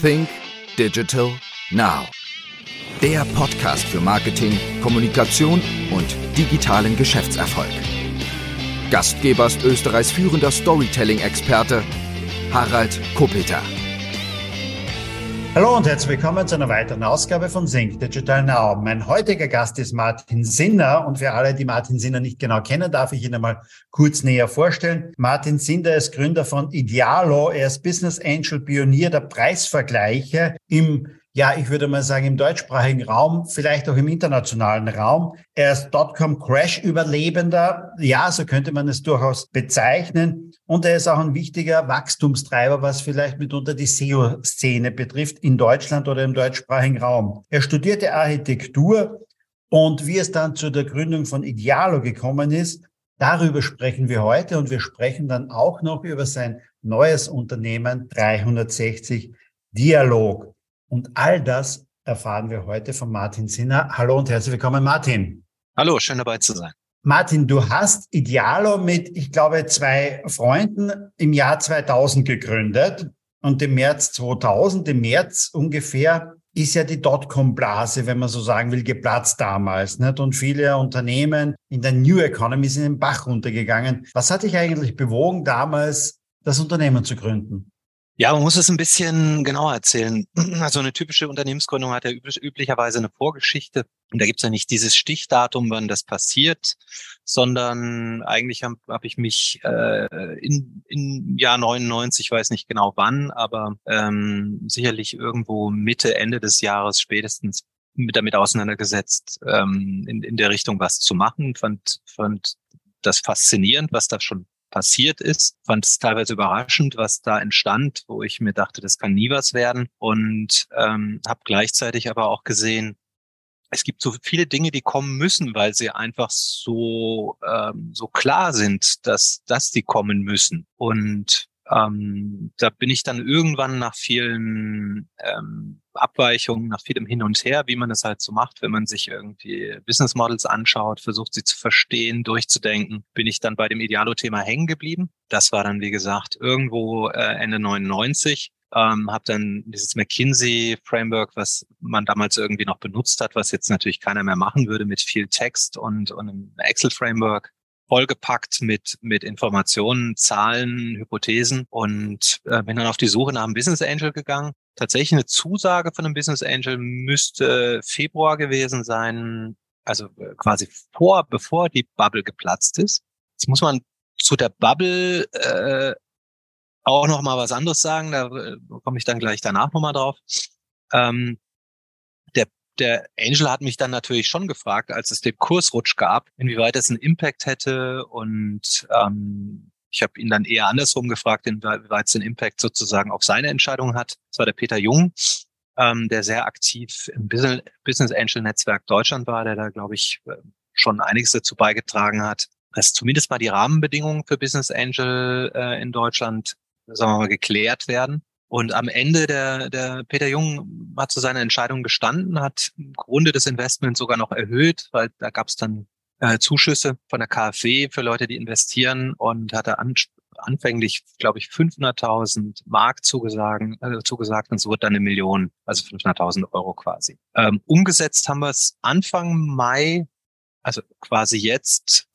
Think Digital Now. Der Podcast für Marketing, Kommunikation und digitalen Geschäftserfolg. Gastgeber ist Österreichs führender Storytelling-Experte Harald Kopeter. Hallo und herzlich willkommen zu einer weiteren Ausgabe von Sync Digital Now. Mein heutiger Gast ist Martin Sinner und für alle, die Martin Sinner nicht genau kennen, darf ich ihn einmal kurz näher vorstellen. Martin Sinner ist Gründer von Idealo. Er ist Business Angel Pionier der Preisvergleiche im ja, ich würde mal sagen, im deutschsprachigen Raum, vielleicht auch im internationalen Raum. Er ist Dotcom-Crash-Überlebender. Ja, so könnte man es durchaus bezeichnen. Und er ist auch ein wichtiger Wachstumstreiber, was vielleicht mitunter die SEO-Szene betrifft, in Deutschland oder im deutschsprachigen Raum. Er studierte Architektur und wie es dann zu der Gründung von Idealo gekommen ist, darüber sprechen wir heute und wir sprechen dann auch noch über sein neues Unternehmen 360 Dialog. Und all das erfahren wir heute von Martin Sinner. Hallo und herzlich willkommen, Martin. Hallo, schön dabei zu sein. Martin, du hast Idealo mit, ich glaube, zwei Freunden im Jahr 2000 gegründet und im März 2000, im März ungefähr, ist ja die Dotcom-Blase, wenn man so sagen will, geplatzt damals. Nicht? Und viele Unternehmen in der New Economy sind den Bach runtergegangen. Was hat dich eigentlich bewogen, damals das Unternehmen zu gründen? Ja, man muss es ein bisschen genauer erzählen. Also eine typische Unternehmensgründung hat ja üblicherweise eine Vorgeschichte. Und da gibt es ja nicht dieses Stichdatum, wann das passiert, sondern eigentlich habe hab ich mich äh, in, in Jahr 99, ich weiß nicht genau wann, aber ähm, sicherlich irgendwo Mitte, Ende des Jahres spätestens mit damit auseinandergesetzt, ähm, in, in der Richtung was zu machen. Fand, fand das faszinierend, was da schon passiert ist. Fand es teilweise überraschend, was da entstand, wo ich mir dachte, das kann nie was werden. Und ähm, habe gleichzeitig aber auch gesehen, es gibt so viele Dinge, die kommen müssen, weil sie einfach so ähm, so klar sind, dass dass die kommen müssen. Und ähm, da bin ich dann irgendwann nach vielen ähm, Abweichungen, nach vielem Hin und Her, wie man das halt so macht, wenn man sich irgendwie Business Models anschaut, versucht sie zu verstehen, durchzudenken, bin ich dann bei dem Idealo-Thema hängen geblieben. Das war dann, wie gesagt, irgendwo äh, Ende 99 ähm, habe dann dieses McKinsey-Framework, was man damals irgendwie noch benutzt hat, was jetzt natürlich keiner mehr machen würde mit viel Text und, und einem Excel-Framework, vollgepackt mit, mit Informationen, Zahlen, Hypothesen und äh, bin dann auf die Suche nach einem Business Angel gegangen. Tatsächlich eine Zusage von einem Business Angel müsste Februar gewesen sein, also äh, quasi vor, bevor die Bubble geplatzt ist. Jetzt muss man zu der Bubble äh, auch noch mal was anderes sagen, da äh, komme ich dann gleich danach noch mal drauf. Ähm, der Angel hat mich dann natürlich schon gefragt, als es den Kursrutsch gab, inwieweit es einen Impact hätte und ähm, ich habe ihn dann eher andersrum gefragt, inwieweit es einen Impact sozusagen auf seine Entscheidung hat. Das war der Peter Jung, ähm, der sehr aktiv im Business Angel Netzwerk Deutschland war, der da, glaube ich, äh, schon einiges dazu beigetragen hat, dass zumindest mal die Rahmenbedingungen für Business Angel äh, in Deutschland, sagen wir mal, geklärt werden. Und am Ende der, der Peter Jung hat zu seiner Entscheidung gestanden, hat im Grunde des Investments sogar noch erhöht, weil da gab es dann äh, Zuschüsse von der KfW für Leute, die investieren und hatte an, anfänglich, glaube ich, 500.000 Mark zugesagen, äh, zugesagt und es wurde dann eine Million, also 500.000 Euro quasi. Ähm, umgesetzt haben wir es Anfang Mai, also quasi jetzt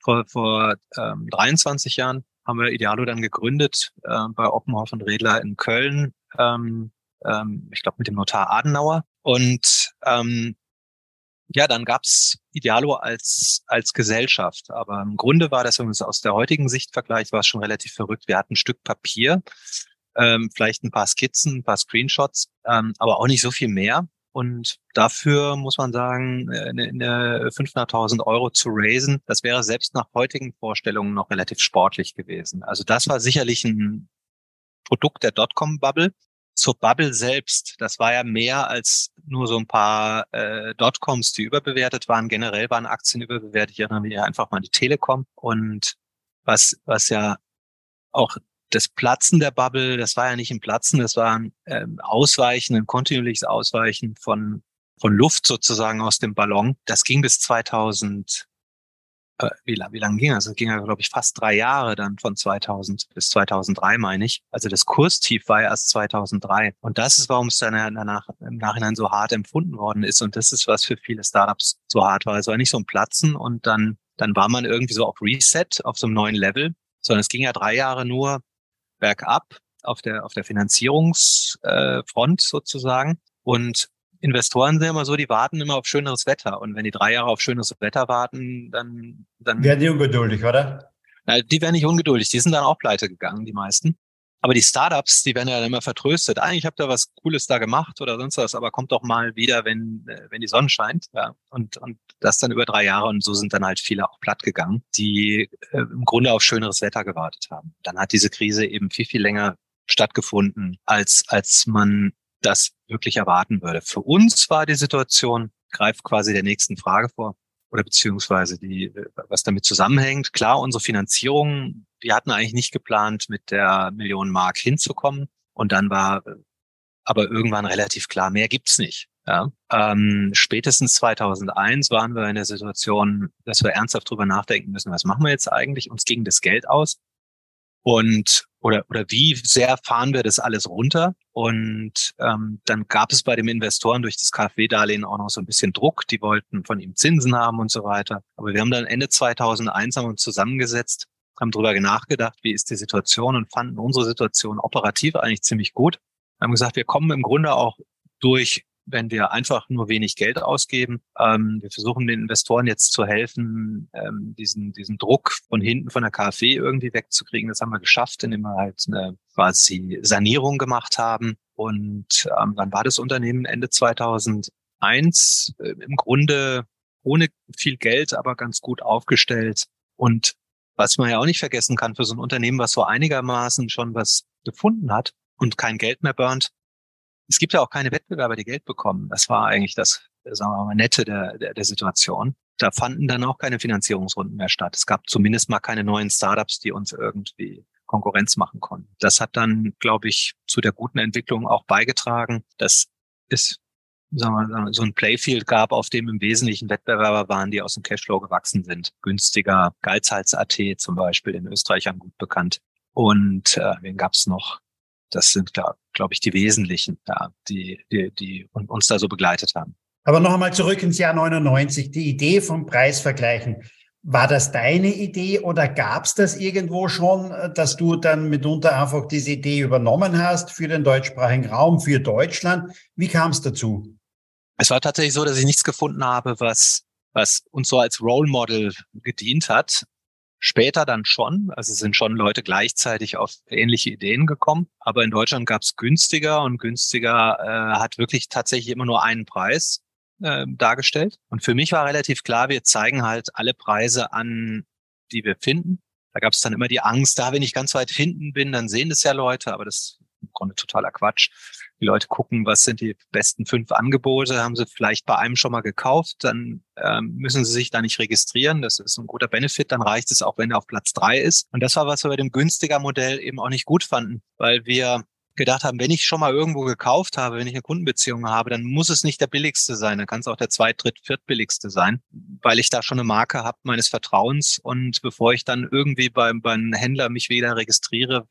vor, vor ähm, 23 Jahren haben wir Idealo dann gegründet äh, bei Oppenhoff und Redler in Köln. Ähm, ähm, ich glaube mit dem Notar Adenauer. Und ähm, ja, dann gab's Idealo als, als Gesellschaft. Aber im Grunde war das, wenn man es aus der heutigen Sicht vergleicht, war es schon relativ verrückt. Wir hatten ein Stück Papier, ähm, vielleicht ein paar Skizzen, ein paar Screenshots, ähm, aber auch nicht so viel mehr. Und dafür muss man sagen, eine, eine 500.000 Euro zu raisen, das wäre selbst nach heutigen Vorstellungen noch relativ sportlich gewesen. Also das war sicherlich ein Produkt der Dotcom-Bubble. Zur Bubble selbst, das war ja mehr als nur so ein paar äh, Dotcoms, die überbewertet waren. Generell waren Aktien überbewertet. Ich erinnere mich einfach mal an die Telekom. Und was, was ja auch das Platzen der Bubble, das war ja nicht ein Platzen, das war ein ähm, Ausweichen, ein kontinuierliches Ausweichen von, von Luft sozusagen aus dem Ballon. Das ging bis 2000, äh, wie, wie lange ging das? Es ging ja, glaube ich, fast drei Jahre dann von 2000 bis 2003, meine ich. Also das Kurstief war ja erst 2003. Und das ist, warum es dann danach im Nachhinein so hart empfunden worden ist. Und das ist, was für viele Startups so hart war. Es war nicht so ein Platzen und dann, dann war man irgendwie so auf Reset, auf so einem neuen Level, sondern es ging ja drei Jahre nur bergab auf der, auf der Finanzierungsfront äh, sozusagen. Und Investoren sind immer so, die warten immer auf schöneres Wetter. Und wenn die drei Jahre auf schöneres Wetter warten, dann, dann werden die ungeduldig, oder? Na, die werden nicht ungeduldig. Die sind dann auch pleite gegangen, die meisten. Aber die Startups, die werden ja dann immer vertröstet. Eigentlich habt ihr was Cooles da gemacht oder sonst was, aber kommt doch mal wieder, wenn, äh, wenn die Sonne scheint. Ja. Und, und das dann über drei Jahre und so sind dann halt viele auch platt gegangen, die äh, im Grunde auf schöneres Wetter gewartet haben. Dann hat diese Krise eben viel, viel länger stattgefunden, als, als man das wirklich erwarten würde. Für uns war die Situation, greift quasi der nächsten Frage vor oder beziehungsweise die, was damit zusammenhängt. Klar, unsere Finanzierung, wir hatten eigentlich nicht geplant, mit der Million Mark hinzukommen. Und dann war aber irgendwann relativ klar, mehr gibt's nicht. Ja. Ähm, spätestens 2001 waren wir in der Situation, dass wir ernsthaft drüber nachdenken müssen, was machen wir jetzt eigentlich? Uns ging das Geld aus. Und oder, oder wie sehr fahren wir das alles runter? Und ähm, dann gab es bei dem Investoren durch das KfW-Darlehen auch noch so ein bisschen Druck. Die wollten von ihm Zinsen haben und so weiter. Aber wir haben dann Ende 2001 haben uns zusammengesetzt, haben drüber nachgedacht, wie ist die Situation und fanden unsere Situation operativ eigentlich ziemlich gut. Wir haben gesagt, wir kommen im Grunde auch durch wenn wir einfach nur wenig Geld ausgeben. Ähm, wir versuchen den Investoren jetzt zu helfen, ähm, diesen, diesen Druck von hinten von der KfW irgendwie wegzukriegen. Das haben wir geschafft, indem wir halt eine quasi Sanierung gemacht haben. Und ähm, dann war das Unternehmen Ende 2001 äh, im Grunde ohne viel Geld, aber ganz gut aufgestellt. Und was man ja auch nicht vergessen kann für so ein Unternehmen, was so einigermaßen schon was gefunden hat und kein Geld mehr burnt, es gibt ja auch keine Wettbewerber, die Geld bekommen. Das war eigentlich das, sagen wir mal, nette der, der, der Situation. Da fanden dann auch keine Finanzierungsrunden mehr statt. Es gab zumindest mal keine neuen Startups, die uns irgendwie Konkurrenz machen konnten. Das hat dann, glaube ich, zu der guten Entwicklung auch beigetragen, dass es sagen wir, so ein Playfield gab, auf dem im Wesentlichen Wettbewerber waren, die aus dem Cashflow gewachsen sind. Günstiger, Geizhals.at zum Beispiel, in Österreich gut bekannt. Und äh, wen gab's noch? Das sind, glaube ich, die wesentlichen, ja, die, die, die uns da so begleitet haben. Aber noch einmal zurück ins Jahr 99, die Idee vom Preisvergleichen. War das deine Idee oder gab es das irgendwo schon, dass du dann mitunter einfach diese Idee übernommen hast für den deutschsprachigen Raum, für Deutschland? Wie kam es dazu? Es war tatsächlich so, dass ich nichts gefunden habe, was, was uns so als Role Model gedient hat. Später dann schon, also sind schon Leute gleichzeitig auf ähnliche Ideen gekommen, aber in Deutschland gab es günstiger und günstiger äh, hat wirklich tatsächlich immer nur einen Preis äh, dargestellt. Und für mich war relativ klar, wir zeigen halt alle Preise an, die wir finden. Da gab es dann immer die Angst, da wenn ich ganz weit hinten bin, dann sehen das ja Leute, aber das ist im Grunde totaler Quatsch die Leute gucken, was sind die besten fünf Angebote, haben sie vielleicht bei einem schon mal gekauft, dann ähm, müssen sie sich da nicht registrieren. Das ist ein guter Benefit, dann reicht es auch, wenn er auf Platz drei ist. Und das war, was wir bei dem günstiger Modell eben auch nicht gut fanden, weil wir gedacht haben, wenn ich schon mal irgendwo gekauft habe, wenn ich eine Kundenbeziehung habe, dann muss es nicht der billigste sein, dann kann es auch der zweit-, dritt-, viertbilligste sein, weil ich da schon eine Marke habe meines Vertrauens und bevor ich dann irgendwie beim, beim Händler mich wieder registriere,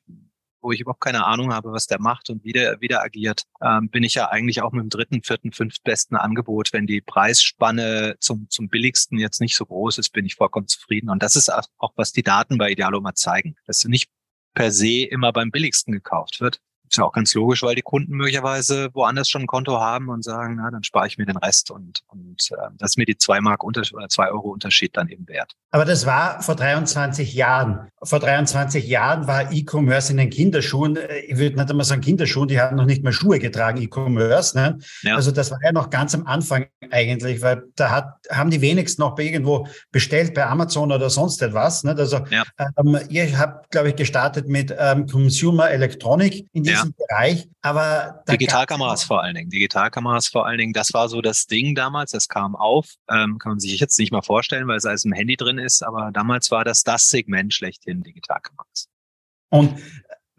wo ich überhaupt keine Ahnung habe, was der macht und wie der, wie der agiert, ähm, bin ich ja eigentlich auch mit dem dritten, vierten, fünftbesten Angebot. Wenn die Preisspanne zum, zum billigsten jetzt nicht so groß ist, bin ich vollkommen zufrieden. Und das ist auch, was die Daten bei Idealoma zeigen, dass nicht per se immer beim billigsten gekauft wird, ist ja auch ganz logisch, weil die Kunden möglicherweise woanders schon ein Konto haben und sagen, na, dann spare ich mir den Rest und, und äh, das ist mir die zwei Mark Unterschied oder zwei Euro Unterschied dann eben wert. Aber das war vor 23 Jahren. Vor 23 Jahren war E-Commerce in den Kinderschuhen, äh, ich würde nicht einmal sagen Kinderschuhen, die hatten noch nicht mehr Schuhe getragen, E-Commerce. Ne? Ja. Also das war ja noch ganz am Anfang eigentlich, weil da hat, haben die wenigsten noch bei irgendwo bestellt, bei Amazon oder sonst etwas. Ne? Also ja. ähm, ihr habt, glaube ich, gestartet mit ähm, Consumer Electronic in diesem diesem Bereich. Aber Digitalkameras vor allen Dingen. Digitalkameras vor allen Dingen. Das war so das Ding damals. Das kam auf. Ähm, kann man sich jetzt nicht mal vorstellen, weil es alles im Handy drin ist. Aber damals war das das Segment schlechthin Digitalkameras. Und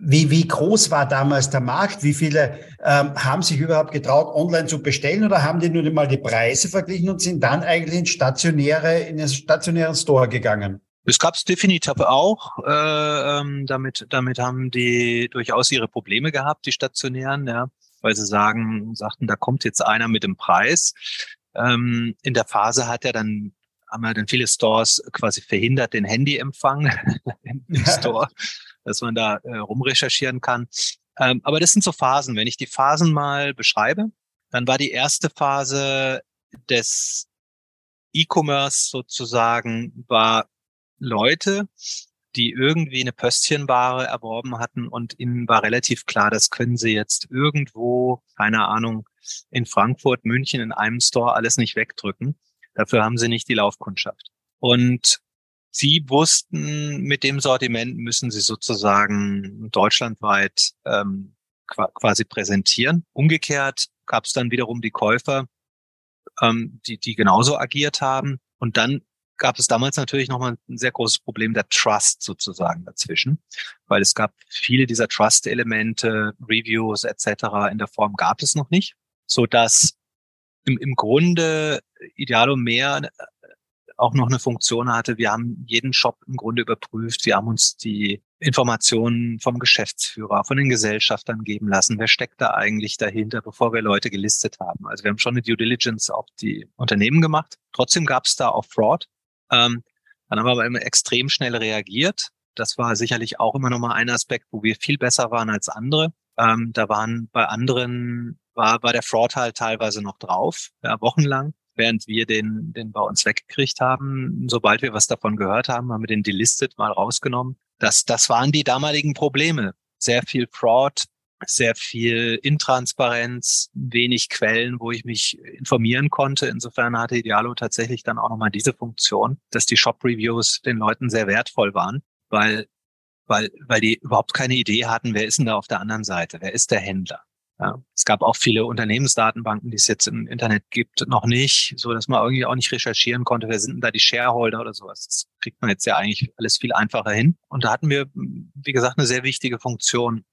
Wie, wie groß war damals der Markt? Wie viele ähm, haben sich überhaupt getraut, online zu bestellen oder haben die nur mal die Preise verglichen und sind dann eigentlich in stationäre, in den stationären Store gegangen? Es gab es definitiv auch. Äh, ähm, damit, damit haben die durchaus ihre Probleme gehabt, die stationären, ja, weil sie sagen, sagten, da kommt jetzt einer mit dem Preis. Ähm, in der Phase hat er dann haben ja dann viele Stores quasi verhindert den Handyempfang im Store dass man da äh, rumrecherchieren kann. Ähm, aber das sind so Phasen. Wenn ich die Phasen mal beschreibe, dann war die erste Phase des E-Commerce sozusagen, war Leute, die irgendwie eine Pöstchenware erworben hatten und ihnen war relativ klar, das können sie jetzt irgendwo, keine Ahnung, in Frankfurt, München in einem Store alles nicht wegdrücken. Dafür haben sie nicht die Laufkundschaft. Und Sie wussten, mit dem Sortiment müssen Sie sozusagen deutschlandweit ähm, quasi präsentieren. Umgekehrt gab es dann wiederum die Käufer, ähm, die, die genauso agiert haben. Und dann gab es damals natürlich nochmal ein sehr großes Problem der Trust sozusagen dazwischen, weil es gab viele dieser Trust-Elemente, Reviews etc. in der Form gab es noch nicht, so dass im, im Grunde Idealo mehr auch noch eine Funktion hatte. Wir haben jeden Shop im Grunde überprüft. Wir haben uns die Informationen vom Geschäftsführer, von den Gesellschaftern geben lassen. Wer steckt da eigentlich dahinter, bevor wir Leute gelistet haben? Also wir haben schon eine Due Diligence auf die Unternehmen gemacht. Trotzdem gab es da auch Fraud. Ähm, dann haben wir aber immer extrem schnell reagiert. Das war sicherlich auch immer noch mal ein Aspekt, wo wir viel besser waren als andere. Ähm, da waren bei anderen war, war der Fraud halt teilweise noch drauf, ja, wochenlang während wir den, den bei uns weggekriegt haben. Sobald wir was davon gehört haben, haben wir den delistet mal rausgenommen. Das, das waren die damaligen Probleme. Sehr viel Fraud, sehr viel Intransparenz, wenig Quellen, wo ich mich informieren konnte. Insofern hatte Idealo tatsächlich dann auch nochmal diese Funktion, dass die Shop-Reviews den Leuten sehr wertvoll waren, weil, weil, weil die überhaupt keine Idee hatten, wer ist denn da auf der anderen Seite? Wer ist der Händler? Ja, es gab auch viele Unternehmensdatenbanken, die es jetzt im Internet gibt, noch nicht, so dass man irgendwie auch nicht recherchieren konnte, wer sind denn da die Shareholder oder sowas. Das kriegt man jetzt ja eigentlich alles viel einfacher hin. Und da hatten wir, wie gesagt, eine sehr wichtige Funktion,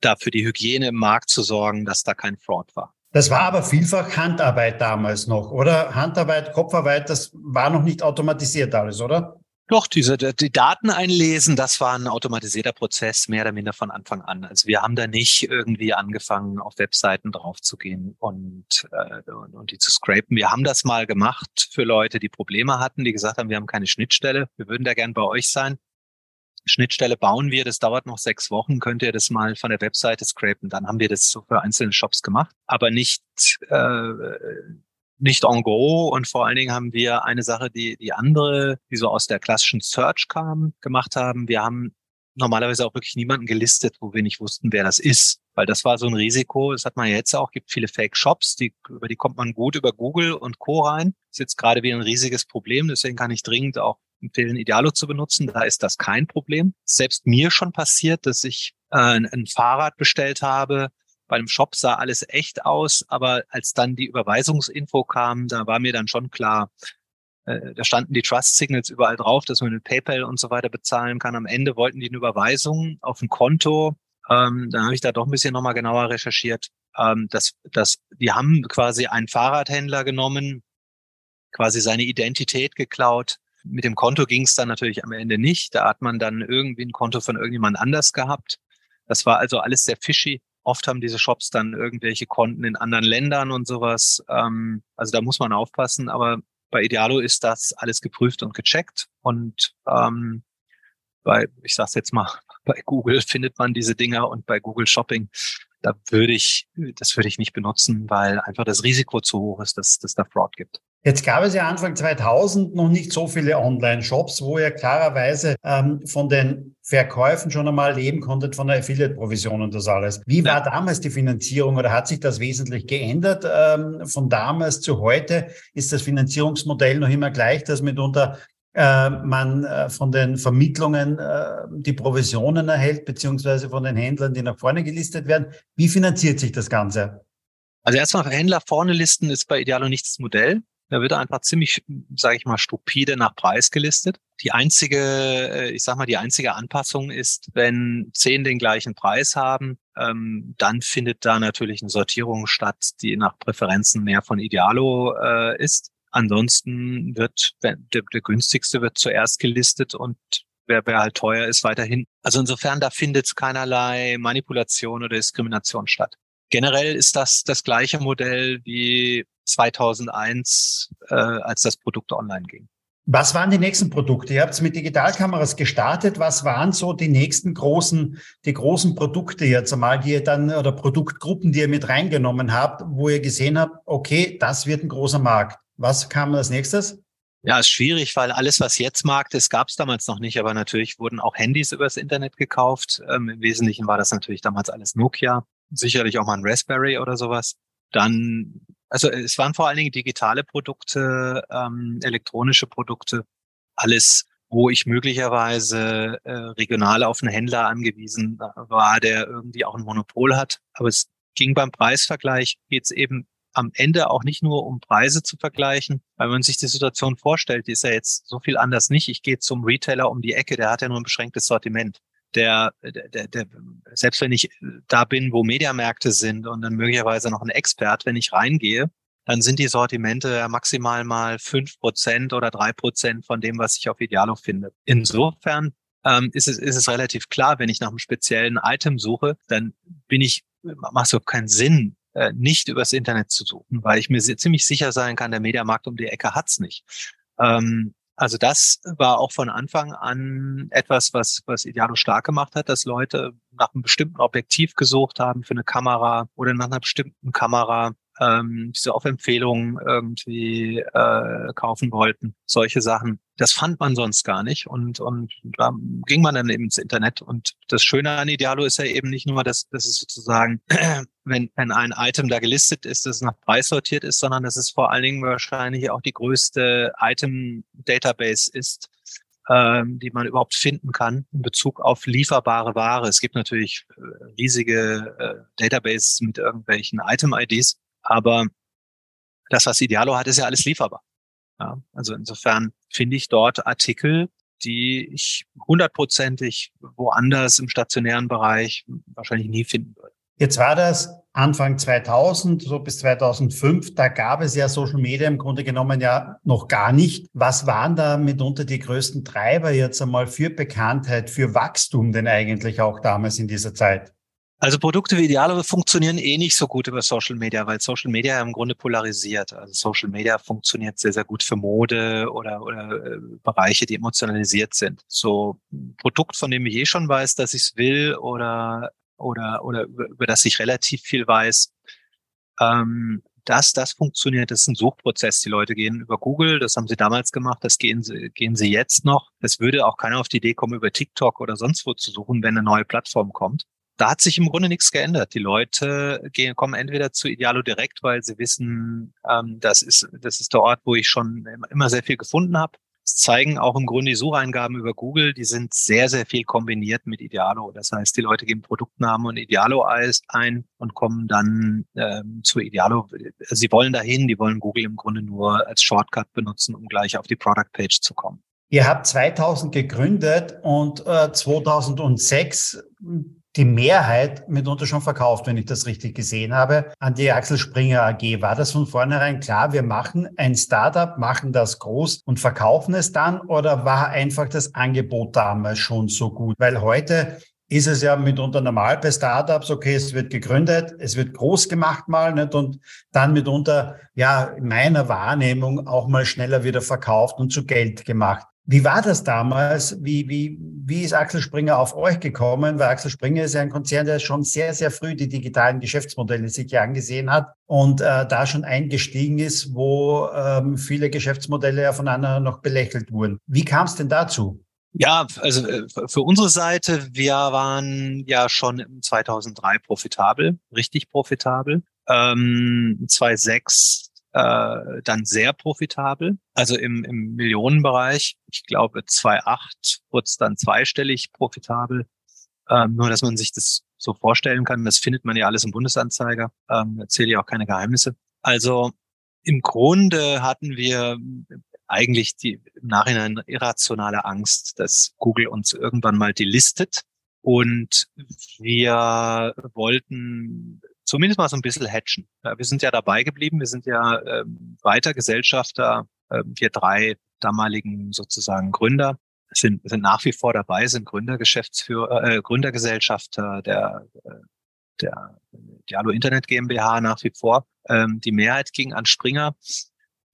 da für die Hygiene im Markt zu sorgen, dass da kein Fraud war. Das war aber vielfach Handarbeit damals noch, oder? Handarbeit, Kopfarbeit, das war noch nicht automatisiert alles, oder? Doch, diese, die Daten einlesen, das war ein automatisierter Prozess, mehr oder minder von Anfang an. Also wir haben da nicht irgendwie angefangen, auf Webseiten draufzugehen und, äh, und, und die zu scrapen. Wir haben das mal gemacht für Leute, die Probleme hatten, die gesagt haben, wir haben keine Schnittstelle, wir würden da gern bei euch sein. Schnittstelle bauen wir, das dauert noch sechs Wochen, könnt ihr das mal von der Webseite scrapen. Dann haben wir das so für einzelne Shops gemacht, aber nicht äh, nicht en gros und vor allen Dingen haben wir eine Sache, die die andere, die so aus der klassischen Search kam, gemacht haben. Wir haben normalerweise auch wirklich niemanden gelistet, wo wir nicht wussten, wer das ist, weil das war so ein Risiko. Das hat man ja jetzt auch. Gibt viele Fake Shops, die über die kommt man gut über Google und Co rein. Das ist jetzt gerade wieder ein riesiges Problem. Deswegen kann ich dringend auch empfehlen, Idealo zu benutzen. Da ist das kein Problem. Selbst mir schon passiert, dass ich äh, ein Fahrrad bestellt habe bei einem Shop sah alles echt aus, aber als dann die Überweisungsinfo kam, da war mir dann schon klar, äh, da standen die Trust Signals überall drauf, dass man mit PayPal und so weiter bezahlen kann. Am Ende wollten die eine Überweisung auf ein Konto. Ähm, dann habe ich da doch ein bisschen nochmal genauer recherchiert. Ähm, das, das, die haben quasi einen Fahrradhändler genommen, quasi seine Identität geklaut. Mit dem Konto ging es dann natürlich am Ende nicht. Da hat man dann irgendwie ein Konto von irgendjemand anders gehabt. Das war also alles sehr fishy. Oft haben diese Shops dann irgendwelche Konten in anderen Ländern und sowas. Ähm, also da muss man aufpassen. Aber bei Idealo ist das alles geprüft und gecheckt. Und ähm, bei, ich sag's jetzt mal, bei Google findet man diese Dinger und bei Google Shopping, da würde ich, das würde ich nicht benutzen, weil einfach das Risiko zu hoch ist, dass, dass da Fraud gibt. Jetzt gab es ja Anfang 2000 noch nicht so viele Online-Shops, wo ihr klarerweise ähm, von den Verkäufen schon einmal leben konntet, von der Affiliate-Provision und das alles. Wie war damals die Finanzierung oder hat sich das wesentlich geändert? Ähm, von damals zu heute ist das Finanzierungsmodell noch immer gleich, dass mitunter äh, man äh, von den Vermittlungen äh, die Provisionen erhält, beziehungsweise von den Händlern, die nach vorne gelistet werden. Wie finanziert sich das Ganze? Also erstmal Händler vorne listen ist bei Idealo nicht das Modell Da wird einfach ziemlich, sage ich mal, stupide nach Preis gelistet. Die einzige, äh, ich sag mal, die einzige Anpassung ist, wenn zehn den gleichen Preis haben, ähm, dann findet da natürlich eine Sortierung statt, die nach Präferenzen mehr von Idealo äh, ist. Ansonsten wird der, der günstigste wird zuerst gelistet und wer, wer halt teuer ist, weiterhin. Also insofern, da findet keinerlei Manipulation oder Diskrimination statt. Generell ist das das gleiche Modell wie 2001, äh, als das Produkt online ging. Was waren die nächsten Produkte? Ihr habt es mit Digitalkameras gestartet. Was waren so die nächsten großen, die großen Produkte jetzt einmal, die ihr dann oder Produktgruppen, die ihr mit reingenommen habt, wo ihr gesehen habt, okay, das wird ein großer Markt. Was kam als nächstes? Ja, ist schwierig, weil alles, was jetzt Markt ist, gab es damals noch nicht. Aber natürlich wurden auch Handys übers Internet gekauft. Ähm, Im Wesentlichen war das natürlich damals alles Nokia. Sicherlich auch mal ein Raspberry oder sowas. Dann, also es waren vor allen Dingen digitale Produkte, ähm, elektronische Produkte, alles, wo ich möglicherweise äh, regional auf einen Händler angewiesen war, der irgendwie auch ein Monopol hat. Aber es ging beim Preisvergleich jetzt eben am Ende auch nicht nur um Preise zu vergleichen, weil man sich die Situation vorstellt, die ist ja jetzt so viel anders nicht. Ich gehe zum Retailer um die Ecke, der hat ja nur ein beschränktes Sortiment. Der, der, der, selbst wenn ich da bin, wo Mediamärkte sind und dann möglicherweise noch ein Expert, wenn ich reingehe, dann sind die Sortimente maximal mal fünf Prozent oder drei Prozent von dem, was ich auf Idealo finde. Insofern ähm, ist, es, ist es relativ klar, wenn ich nach einem speziellen Item suche, dann bin ich, macht es überhaupt keinen Sinn, äh, nicht übers Internet zu suchen, weil ich mir ziemlich sicher sein kann, der Mediamarkt um die Ecke hat's nicht. Ähm, also das war auch von Anfang an etwas, was, was Idealo stark gemacht hat, dass Leute nach einem bestimmten Objektiv gesucht haben für eine Kamera oder nach einer bestimmten Kamera ähm, diese auf Empfehlungen irgendwie äh, kaufen wollten, solche Sachen. Das fand man sonst gar nicht und und da ging man dann eben ins Internet und das Schöne an Idealo ist ja eben nicht nur, dass, dass es sozusagen, wenn, wenn ein Item da gelistet ist, dass es nach Preis sortiert ist, sondern dass es vor allen Dingen wahrscheinlich auch die größte Item-Database ist, ähm, die man überhaupt finden kann in Bezug auf lieferbare Ware. Es gibt natürlich äh, riesige äh, Databases mit irgendwelchen Item-IDs, aber das, was Idealo hat, ist ja alles lieferbar. Ja, also insofern finde ich dort Artikel, die ich hundertprozentig woanders im stationären Bereich wahrscheinlich nie finden würde. Jetzt war das Anfang 2000, so bis 2005, da gab es ja Social Media im Grunde genommen ja noch gar nicht. Was waren da mitunter die größten Treiber jetzt einmal für Bekanntheit, für Wachstum denn eigentlich auch damals in dieser Zeit? Also Produkte wie Idealo funktionieren eh nicht so gut über Social Media, weil Social Media im Grunde polarisiert. Also Social Media funktioniert sehr, sehr gut für Mode oder, oder äh, Bereiche, die emotionalisiert sind. So ein Produkt, von dem ich eh schon weiß, dass ich es will oder, oder, oder über, über das ich relativ viel weiß, ähm, das, das funktioniert, das ist ein Suchprozess. Die Leute gehen über Google, das haben sie damals gemacht, das gehen sie, gehen sie jetzt noch. Es würde auch keiner auf die Idee kommen, über TikTok oder sonst wo zu suchen, wenn eine neue Plattform kommt da hat sich im Grunde nichts geändert. Die Leute gehen, kommen entweder zu Idealo direkt, weil sie wissen, ähm, das ist das ist der Ort, wo ich schon immer sehr viel gefunden habe. Das zeigen auch im Grunde die Sucheingaben über Google, die sind sehr, sehr viel kombiniert mit Idealo. Das heißt, die Leute geben Produktnamen und Idealo ein und kommen dann ähm, zu Idealo. Sie wollen dahin, die wollen Google im Grunde nur als Shortcut benutzen, um gleich auf die Product Page zu kommen. Ihr habt 2000 gegründet und äh, 2006 die Mehrheit mitunter schon verkauft, wenn ich das richtig gesehen habe, an die Axel Springer AG. War das von vornherein klar, wir machen ein Startup, machen das groß und verkaufen es dann oder war einfach das Angebot damals schon so gut? Weil heute ist es ja mitunter normal bei Startups, okay, es wird gegründet, es wird groß gemacht mal nicht? und dann mitunter, ja, in meiner Wahrnehmung auch mal schneller wieder verkauft und zu Geld gemacht. Wie war das damals? Wie, wie, wie ist Axel Springer auf euch gekommen? Weil Axel Springer ist ja ein Konzern, der schon sehr, sehr früh die digitalen Geschäftsmodelle sich ja angesehen hat und äh, da schon eingestiegen ist, wo ähm, viele Geschäftsmodelle ja voneinander noch belächelt wurden. Wie kam es denn dazu? Ja, also äh, für unsere Seite, wir waren ja schon im 2003 profitabel, richtig profitabel. Ähm, 2006 äh, dann sehr profitabel, also im, im Millionenbereich. Ich glaube, 2,8 wurde es dann zweistellig profitabel. Ähm, nur, dass man sich das so vorstellen kann, das findet man ja alles im Bundesanzeiger. Ähm, erzähle ich auch keine Geheimnisse. Also im Grunde hatten wir eigentlich die im Nachhinein irrationale Angst, dass Google uns irgendwann mal delistet. Und wir wollten zumindest mal so ein bisschen hatchen. Wir sind ja dabei geblieben, wir sind ja ähm, weiter Gesellschafter, äh, wir drei damaligen sozusagen Gründer sind, sind nach wie vor dabei, sind Gründergeschäftsführer, äh, Gründergesellschafter der, äh, der Dialo Internet GmbH nach wie vor. Ähm, die Mehrheit ging an Springer.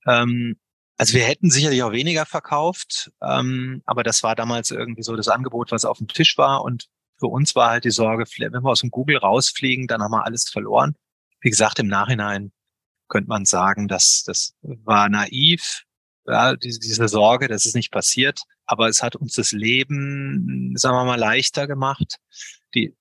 Ähm, also wir hätten sicherlich auch weniger verkauft, ähm, aber das war damals irgendwie so das Angebot, was auf dem Tisch war. Und für uns war halt die Sorge, wenn wir aus dem Google rausfliegen, dann haben wir alles verloren. Wie gesagt, im Nachhinein könnte man sagen, dass das war naiv, ja, diese, diese Sorge, das ist nicht passiert. Aber es hat uns das Leben, sagen wir mal, leichter gemacht. Die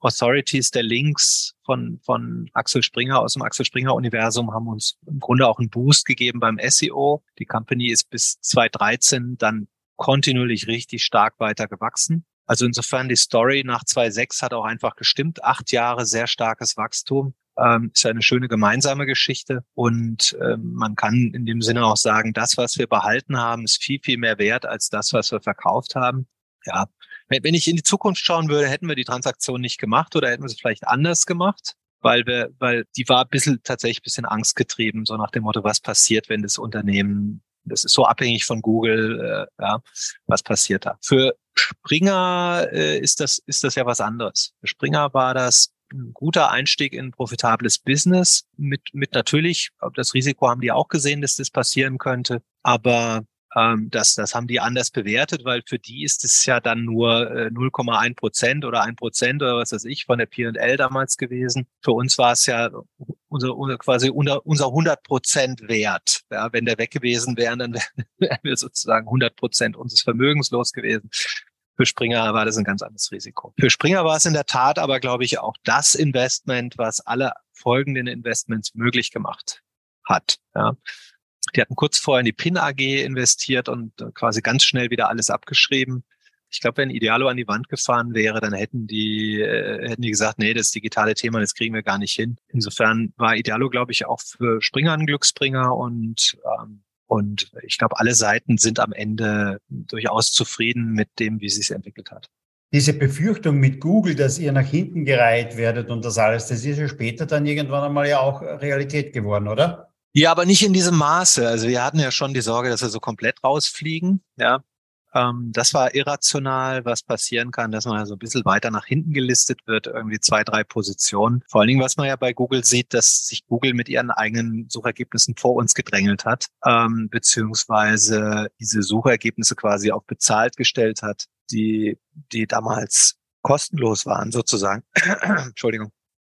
Authorities der Links von, von Axel Springer aus dem Axel Springer Universum haben uns im Grunde auch einen Boost gegeben beim SEO. Die Company ist bis 2013 dann kontinuierlich richtig stark weiter gewachsen. Also insofern die Story nach 2.6 hat auch einfach gestimmt. Acht Jahre sehr starkes Wachstum. Ähm, ist eine schöne gemeinsame Geschichte. Und ähm, man kann in dem Sinne auch sagen, das, was wir behalten haben, ist viel, viel mehr wert als das, was wir verkauft haben. Ja, wenn ich in die Zukunft schauen würde, hätten wir die Transaktion nicht gemacht oder hätten wir sie vielleicht anders gemacht, weil wir, weil die war ein bisschen tatsächlich ein bisschen angstgetrieben, so nach dem Motto, was passiert, wenn das Unternehmen, das ist so abhängig von Google, äh, ja, was passiert da. Für Springer äh, ist das, ist das ja was anderes. Für Springer war das ein guter Einstieg in ein profitables Business mit, mit natürlich, das Risiko haben die auch gesehen, dass das passieren könnte, aber ähm, das, das haben die anders bewertet, weil für die ist es ja dann nur äh, 0,1 Prozent oder 1 Prozent oder was weiß ich von der P&L damals gewesen. Für uns war es ja unser, unser quasi unser, unser 100 Prozent Wert. Ja, wenn der weg gewesen wäre, dann wären wir sozusagen 100 Prozent unseres Vermögens los gewesen. Für Springer war das ein ganz anderes Risiko. Für Springer war es in der Tat aber, glaube ich, auch das Investment, was alle folgenden Investments möglich gemacht hat. Ja. Die hatten kurz vorher in die PIN AG investiert und quasi ganz schnell wieder alles abgeschrieben. Ich glaube, wenn Idealo an die Wand gefahren wäre, dann hätten die, äh, hätten die gesagt, nee, das digitale Thema, das kriegen wir gar nicht hin. Insofern war Idealo, glaube ich, auch für Springer ein Glücksbringer und ähm, und ich glaube, alle Seiten sind am Ende durchaus zufrieden mit dem, wie sie es entwickelt hat. Diese Befürchtung mit Google, dass ihr nach hinten gereiht werdet und das alles, das ist ja später dann irgendwann einmal ja auch Realität geworden, oder? Ja, aber nicht in diesem Maße. Also wir hatten ja schon die Sorge, dass wir so komplett rausfliegen. Ja, ähm, das war irrational, was passieren kann, dass man so ein bisschen weiter nach hinten gelistet wird, irgendwie zwei, drei Positionen. Vor allen Dingen, was man ja bei Google sieht, dass sich Google mit ihren eigenen Suchergebnissen vor uns gedrängelt hat, ähm, beziehungsweise diese Suchergebnisse quasi auch bezahlt gestellt hat, die, die damals kostenlos waren, sozusagen. Entschuldigung.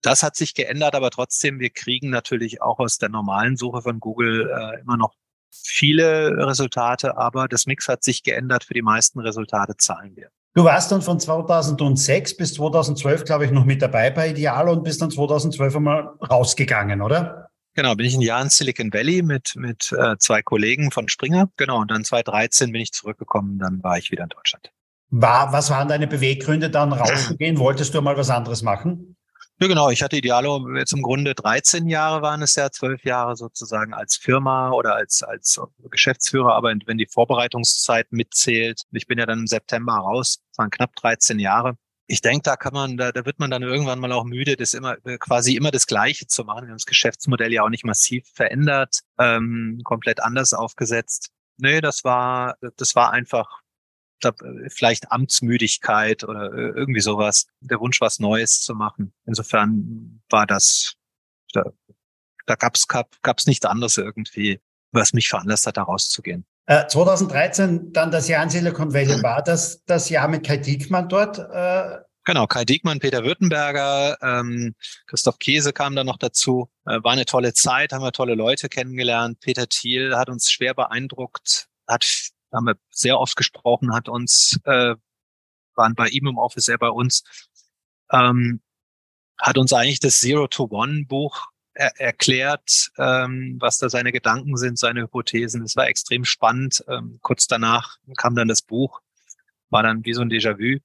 Das hat sich geändert, aber trotzdem, wir kriegen natürlich auch aus der normalen Suche von Google äh, immer noch viele Resultate, aber das Mix hat sich geändert. Für die meisten Resultate zahlen wir. Du warst dann von 2006 bis 2012, glaube ich, noch mit dabei bei Ideal und bist dann 2012 einmal rausgegangen, oder? Genau, bin ich ein Jahr in Silicon Valley mit, mit äh, zwei Kollegen von Springer. Genau, und dann 2013 bin ich zurückgekommen, dann war ich wieder in Deutschland. War, was waren deine Beweggründe, dann rauszugehen? Wolltest du mal was anderes machen? Ja, genau. Ich hatte Idealo jetzt im Grunde 13 Jahre waren es ja, 12 Jahre sozusagen als Firma oder als, als Geschäftsführer. Aber wenn die Vorbereitungszeit mitzählt, ich bin ja dann im September raus, waren knapp 13 Jahre. Ich denke, da kann man, da, da wird man dann irgendwann mal auch müde, das immer quasi immer das Gleiche zu machen. Wir haben das Geschäftsmodell ja auch nicht massiv verändert, ähm, komplett anders aufgesetzt. Nee, das war, das war einfach glaube, vielleicht Amtsmüdigkeit oder äh, irgendwie sowas, der Wunsch, was Neues zu machen. Insofern war das, da, da gab's gab, gab's nichts anderes irgendwie, was mich veranlasst hat, da rauszugehen. 2013 äh, dann das Jahr in Silicon Valley. War das das Jahr mit Kai Diekmann dort? Äh? Genau, Kai Diekmann, Peter Württemberger, ähm, Christoph Käse kam da noch dazu. Äh, war eine tolle Zeit, haben wir tolle Leute kennengelernt. Peter Thiel hat uns schwer beeindruckt, hat haben wir sehr oft gesprochen, hat uns, äh, waren bei ihm im Office, er bei uns, ähm, hat uns eigentlich das Zero to One Buch er erklärt, ähm, was da seine Gedanken sind, seine Hypothesen. Es war extrem spannend. Ähm, kurz danach kam dann das Buch, war dann wie so ein Déjà-vu.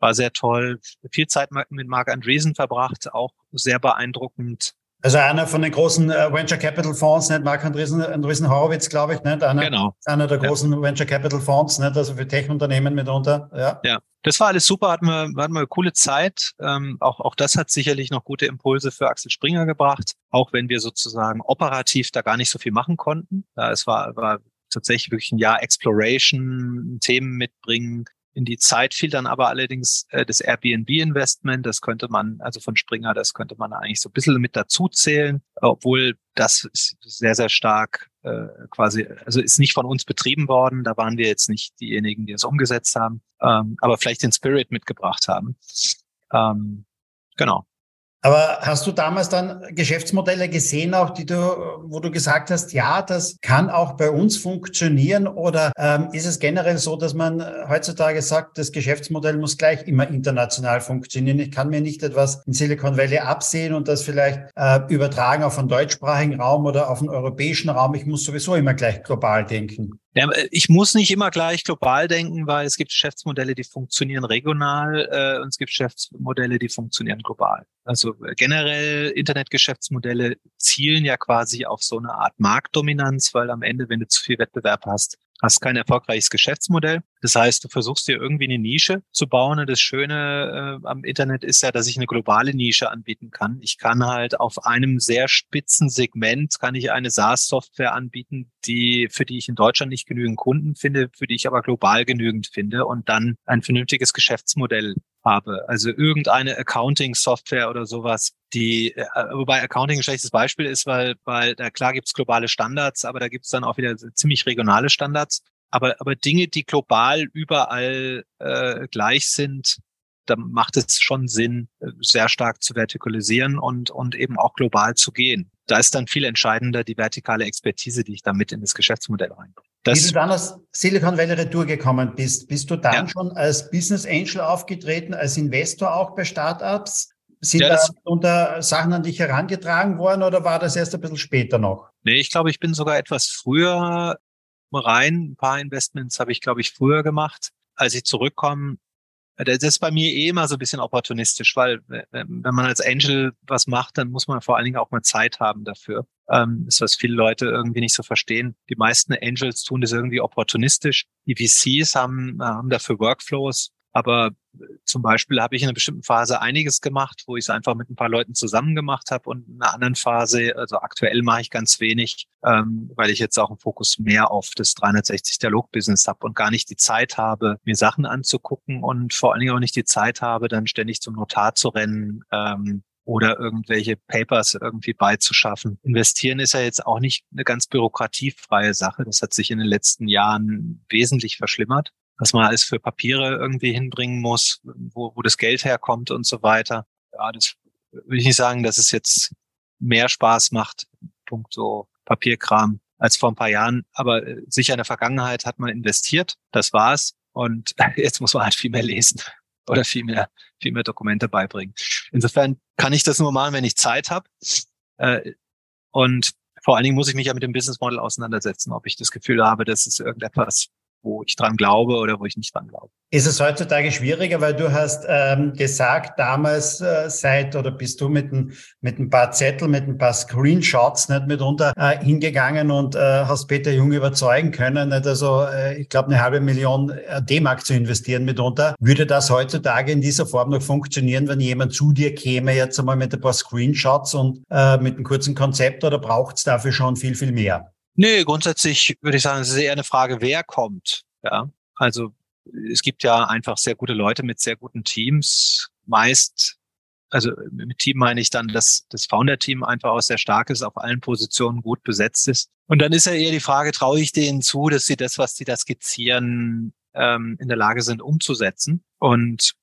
War sehr toll. Viel Zeit mit Mark Andreessen verbracht, auch sehr beeindruckend. Also einer von den großen äh, Venture Capital Fonds, nicht Andresen Horowitz, glaube ich, nicht? Einer, genau. einer der großen ja. Venture Capital Fonds, nicht? Also für Tech-Unternehmen mitunter. Ja. ja, das war alles super, hatten wir, hatten wir eine coole Zeit. Ähm, auch, auch das hat sicherlich noch gute Impulse für Axel Springer gebracht, auch wenn wir sozusagen operativ da gar nicht so viel machen konnten. Ja, es war, war tatsächlich wirklich ein Jahr Exploration, Themen mitbringen, in die Zeit fiel dann aber allerdings äh, das Airbnb-Investment. Das könnte man, also von Springer, das könnte man eigentlich so ein bisschen mit dazu zählen, obwohl das ist sehr, sehr stark äh, quasi, also ist nicht von uns betrieben worden. Da waren wir jetzt nicht diejenigen, die es umgesetzt haben, ähm, aber vielleicht den Spirit mitgebracht haben. Ähm, genau. Aber hast du damals dann Geschäftsmodelle gesehen, auch die du, wo du gesagt hast, ja, das kann auch bei uns funktionieren? Oder ähm, ist es generell so, dass man heutzutage sagt, das Geschäftsmodell muss gleich immer international funktionieren? Ich kann mir nicht etwas in Silicon Valley absehen und das vielleicht äh, übertragen auf einen deutschsprachigen Raum oder auf einen europäischen Raum. Ich muss sowieso immer gleich global denken. Ja, ich muss nicht immer gleich global denken, weil es gibt Geschäftsmodelle, die funktionieren regional äh, und es gibt Geschäftsmodelle, die funktionieren global. Also äh, generell Internetgeschäftsmodelle zielen ja quasi auf so eine Art Marktdominanz, weil am Ende, wenn du zu viel Wettbewerb hast, hast kein erfolgreiches Geschäftsmodell. Das heißt, du versuchst dir irgendwie eine Nische zu bauen. Und das Schöne äh, am Internet ist ja, dass ich eine globale Nische anbieten kann. Ich kann halt auf einem sehr spitzen Segment kann ich eine SaaS-Software anbieten, die, für die ich in Deutschland nicht genügend Kunden finde, für die ich aber global genügend finde und dann ein vernünftiges Geschäftsmodell habe. Also irgendeine Accounting-Software oder sowas, die, äh, wobei Accounting ein schlechtes Beispiel ist, weil, weil da klar gibt's globale Standards, aber da gibt's dann auch wieder ziemlich regionale Standards. Aber, aber Dinge, die global überall äh, gleich sind, da macht es schon Sinn, sehr stark zu vertikalisieren und, und eben auch global zu gehen. Da ist dann viel entscheidender die vertikale Expertise, die ich da mit in das Geschäftsmodell reinbringe. Das, Wie du dann aus Silicon Valley Retour gekommen bist, bist du dann ja. schon als Business Angel aufgetreten, als Investor auch bei Startups? Sind ja, da unter Sachen an dich herangetragen worden oder war das erst ein bisschen später noch? Nee, ich glaube, ich bin sogar etwas früher rein. Ein paar Investments habe ich, glaube ich, früher gemacht. Als ich zurückkomme, das ist bei mir eh immer so ein bisschen opportunistisch, weil wenn man als Angel was macht, dann muss man vor allen Dingen auch mal Zeit haben dafür. Ähm, ist was viele Leute irgendwie nicht so verstehen. Die meisten Angels tun das irgendwie opportunistisch. Die VCs haben, haben dafür Workflows, aber zum Beispiel habe ich in einer bestimmten Phase einiges gemacht, wo ich es einfach mit ein paar Leuten zusammen gemacht habe und in einer anderen Phase, also aktuell mache ich ganz wenig, ähm, weil ich jetzt auch einen Fokus mehr auf das 360-Dialog-Business habe und gar nicht die Zeit habe, mir Sachen anzugucken und vor allen Dingen auch nicht die Zeit habe, dann ständig zum Notar zu rennen, ähm, oder irgendwelche Papers irgendwie beizuschaffen. Investieren ist ja jetzt auch nicht eine ganz bürokratiefreie Sache. Das hat sich in den letzten Jahren wesentlich verschlimmert was man alles für Papiere irgendwie hinbringen muss, wo, wo das Geld herkommt und so weiter. Ja, das will ich nicht sagen, dass es jetzt mehr Spaß macht, Punkt so Papierkram, als vor ein paar Jahren. Aber äh, sicher in der Vergangenheit hat man investiert, das war's. Und jetzt muss man halt viel mehr lesen oder viel mehr, viel mehr Dokumente beibringen. Insofern kann ich das nur machen, wenn ich Zeit habe. Äh, und vor allen Dingen muss ich mich ja mit dem Business Model auseinandersetzen, ob ich das Gefühl habe, das ist irgendetwas, wo ich dran glaube oder wo ich nicht dran glaube. Ist es heutzutage schwieriger, weil du hast ähm, gesagt, damals äh, seit oder bist du mit ein, mit ein paar Zettel, mit ein paar Screenshots nicht mitunter äh, hingegangen und äh, hast Peter Jung überzeugen können, nicht? also äh, ich glaube eine halbe Million äh, D-Mark zu investieren mitunter. Würde das heutzutage in dieser Form noch funktionieren, wenn jemand zu dir käme, jetzt einmal mit ein paar Screenshots und äh, mit einem kurzen Konzept oder braucht es dafür schon viel, viel mehr? Nee, grundsätzlich würde ich sagen, es ist eher eine Frage, wer kommt. Ja, also es gibt ja einfach sehr gute Leute mit sehr guten Teams. Meist, also mit Team meine ich dann, dass das Founder-Team einfach auch sehr stark ist, auf allen Positionen gut besetzt ist. Und dann ist ja eher die Frage, traue ich denen zu, dass sie das, was sie da skizzieren, ähm, in der Lage sind umzusetzen. Und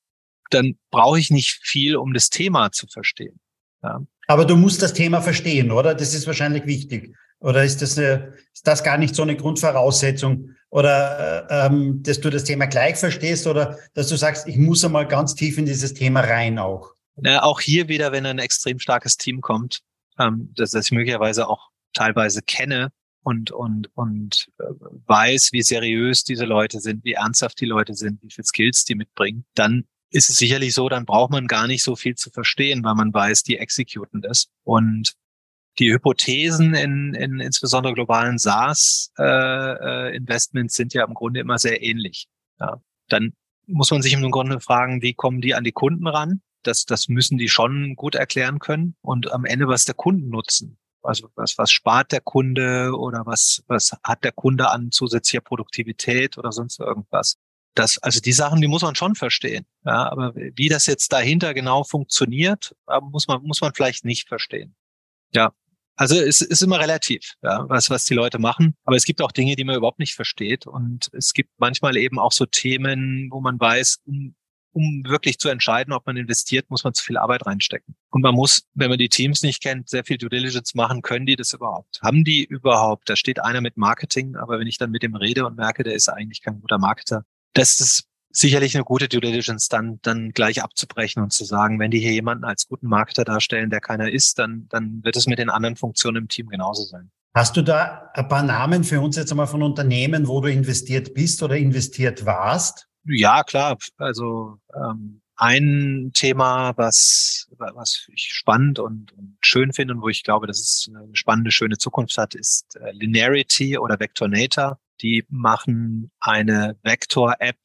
dann brauche ich nicht viel, um das Thema zu verstehen. Ja. Aber du musst das Thema verstehen, oder? Das ist wahrscheinlich wichtig. Oder ist das, eine, ist das gar nicht so eine Grundvoraussetzung? Oder äh, ähm, dass du das Thema gleich verstehst oder dass du sagst, ich muss einmal ganz tief in dieses Thema rein auch? Ja, auch hier wieder, wenn ein extrem starkes Team kommt, ähm, das, ich möglicherweise auch teilweise kenne und, und, und äh, weiß, wie seriös diese Leute sind, wie ernsthaft die Leute sind, wie viel Skills die mitbringen, dann ist es sicherlich so, dann braucht man gar nicht so viel zu verstehen, weil man weiß, die exekuten das. Und die Hypothesen in, in insbesondere globalen SaaS-Investments äh, sind ja im Grunde immer sehr ähnlich. Ja. Dann muss man sich im Grunde fragen, wie kommen die an die Kunden ran? Das, das müssen die schon gut erklären können. Und am Ende, was der Kundennutzen? Also was, was spart der Kunde oder was, was hat der Kunde an zusätzlicher Produktivität oder sonst irgendwas? Das, also die Sachen, die muss man schon verstehen. Ja, aber wie das jetzt dahinter genau funktioniert, äh, muss man, muss man vielleicht nicht verstehen. Ja, also es ist immer relativ, ja, was, was die Leute machen. Aber es gibt auch Dinge, die man überhaupt nicht versteht. Und es gibt manchmal eben auch so Themen, wo man weiß, um, um wirklich zu entscheiden, ob man investiert, muss man zu viel Arbeit reinstecken. Und man muss, wenn man die Teams nicht kennt, sehr viel Due Diligence machen. Können die das überhaupt? Haben die überhaupt? Da steht einer mit Marketing, aber wenn ich dann mit dem rede und merke, der ist eigentlich kein guter Marketer, das ist sicherlich eine gute Due Diligence, dann, dann gleich abzubrechen und zu sagen, wenn die hier jemanden als guten Marketer darstellen, der keiner ist, dann, dann wird es mit den anderen Funktionen im Team genauso sein. Hast du da ein paar Namen für uns jetzt einmal von Unternehmen, wo du investiert bist oder investiert warst? Ja, klar. Also ähm, ein Thema, was, was ich spannend und, und schön finde und wo ich glaube, dass es eine spannende, schöne Zukunft hat, ist äh, Linearity oder Vectornator. Die machen eine Vector-App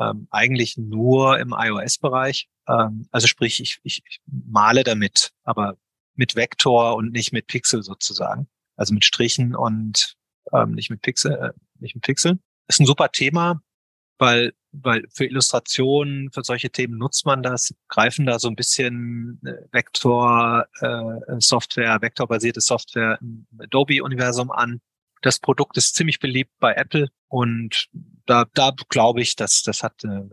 ähm, eigentlich nur im iOS-Bereich. Ähm, also sprich, ich, ich, ich male damit, aber mit Vektor und nicht mit Pixel sozusagen. Also mit Strichen und ähm, nicht mit Pixel, äh, nicht mit Pixeln. Ist ein super Thema, weil, weil für Illustrationen, für solche Themen nutzt man das, greifen da so ein bisschen äh, Vektor äh, Software, vektorbasierte Software im Adobe-Universum an. Das Produkt ist ziemlich beliebt bei Apple und da, da glaube ich, dass das hat eine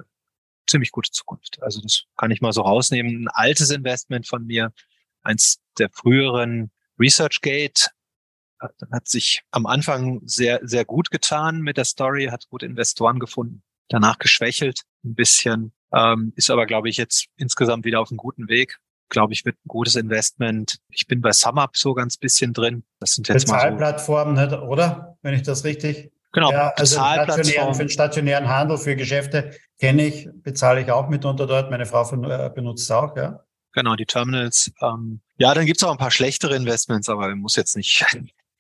ziemlich gute Zukunft. Also das kann ich mal so rausnehmen. Ein altes Investment von mir, eins der früheren ResearchGate, hat, hat sich am Anfang sehr, sehr gut getan mit der Story, hat gute Investoren gefunden, danach geschwächelt ein bisschen, ähm, ist aber, glaube ich, jetzt insgesamt wieder auf einem guten Weg glaube ich, wird ein gutes Investment. Ich bin bei SumUp so ganz bisschen drin. Das sind jetzt Bezahlplattformen, mal so. oder? Wenn ich das richtig. Genau, ja, also stationären, für den stationären Handel, für Geschäfte kenne ich, bezahle ich auch mitunter dort. Meine Frau äh, benutzt es auch, ja. Genau, die Terminals. Ähm, ja, dann gibt es auch ein paar schlechtere Investments, aber man muss jetzt nicht,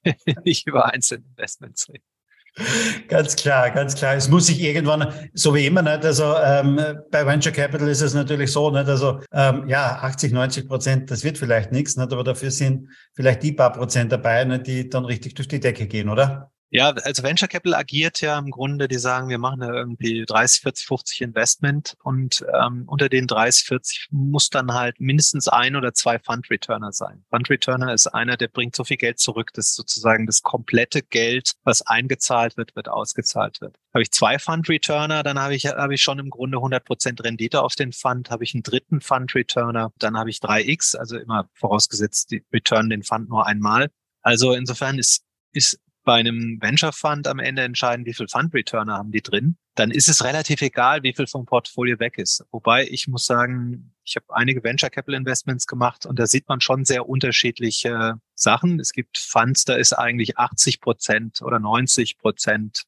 nicht über einzelne Investments reden. Ganz klar, ganz klar. Es muss sich irgendwann, so wie immer, nicht? also ähm, bei Venture Capital ist es natürlich so, nicht? also ähm, ja, 80, 90 Prozent, das wird vielleicht nichts, nicht? aber dafür sind vielleicht die paar Prozent dabei, nicht? die dann richtig durch die Decke gehen, oder? Ja, also Venture Capital agiert ja im Grunde, die sagen, wir machen da irgendwie 30, 40, 50 Investment und ähm, unter den 30, 40 muss dann halt mindestens ein oder zwei Fund Returner sein. Fund Returner ist einer, der bringt so viel Geld zurück, dass sozusagen das komplette Geld, was eingezahlt wird, wird ausgezahlt wird. Habe ich zwei Fund Returner, dann habe ich, habe ich schon im Grunde 100 Prozent Rendite auf den Fund. Habe ich einen dritten Fund Returner, dann habe ich 3x, also immer vorausgesetzt, die return den Fund nur einmal. Also insofern ist, ist bei einem Venture Fund am Ende entscheiden, wie viel Fund Returner haben die drin, dann ist es relativ egal, wie viel vom Portfolio weg ist. Wobei ich muss sagen, ich habe einige Venture Capital Investments gemacht und da sieht man schon sehr unterschiedliche Sachen. Es gibt Funds, da ist eigentlich 80 Prozent oder 90 Prozent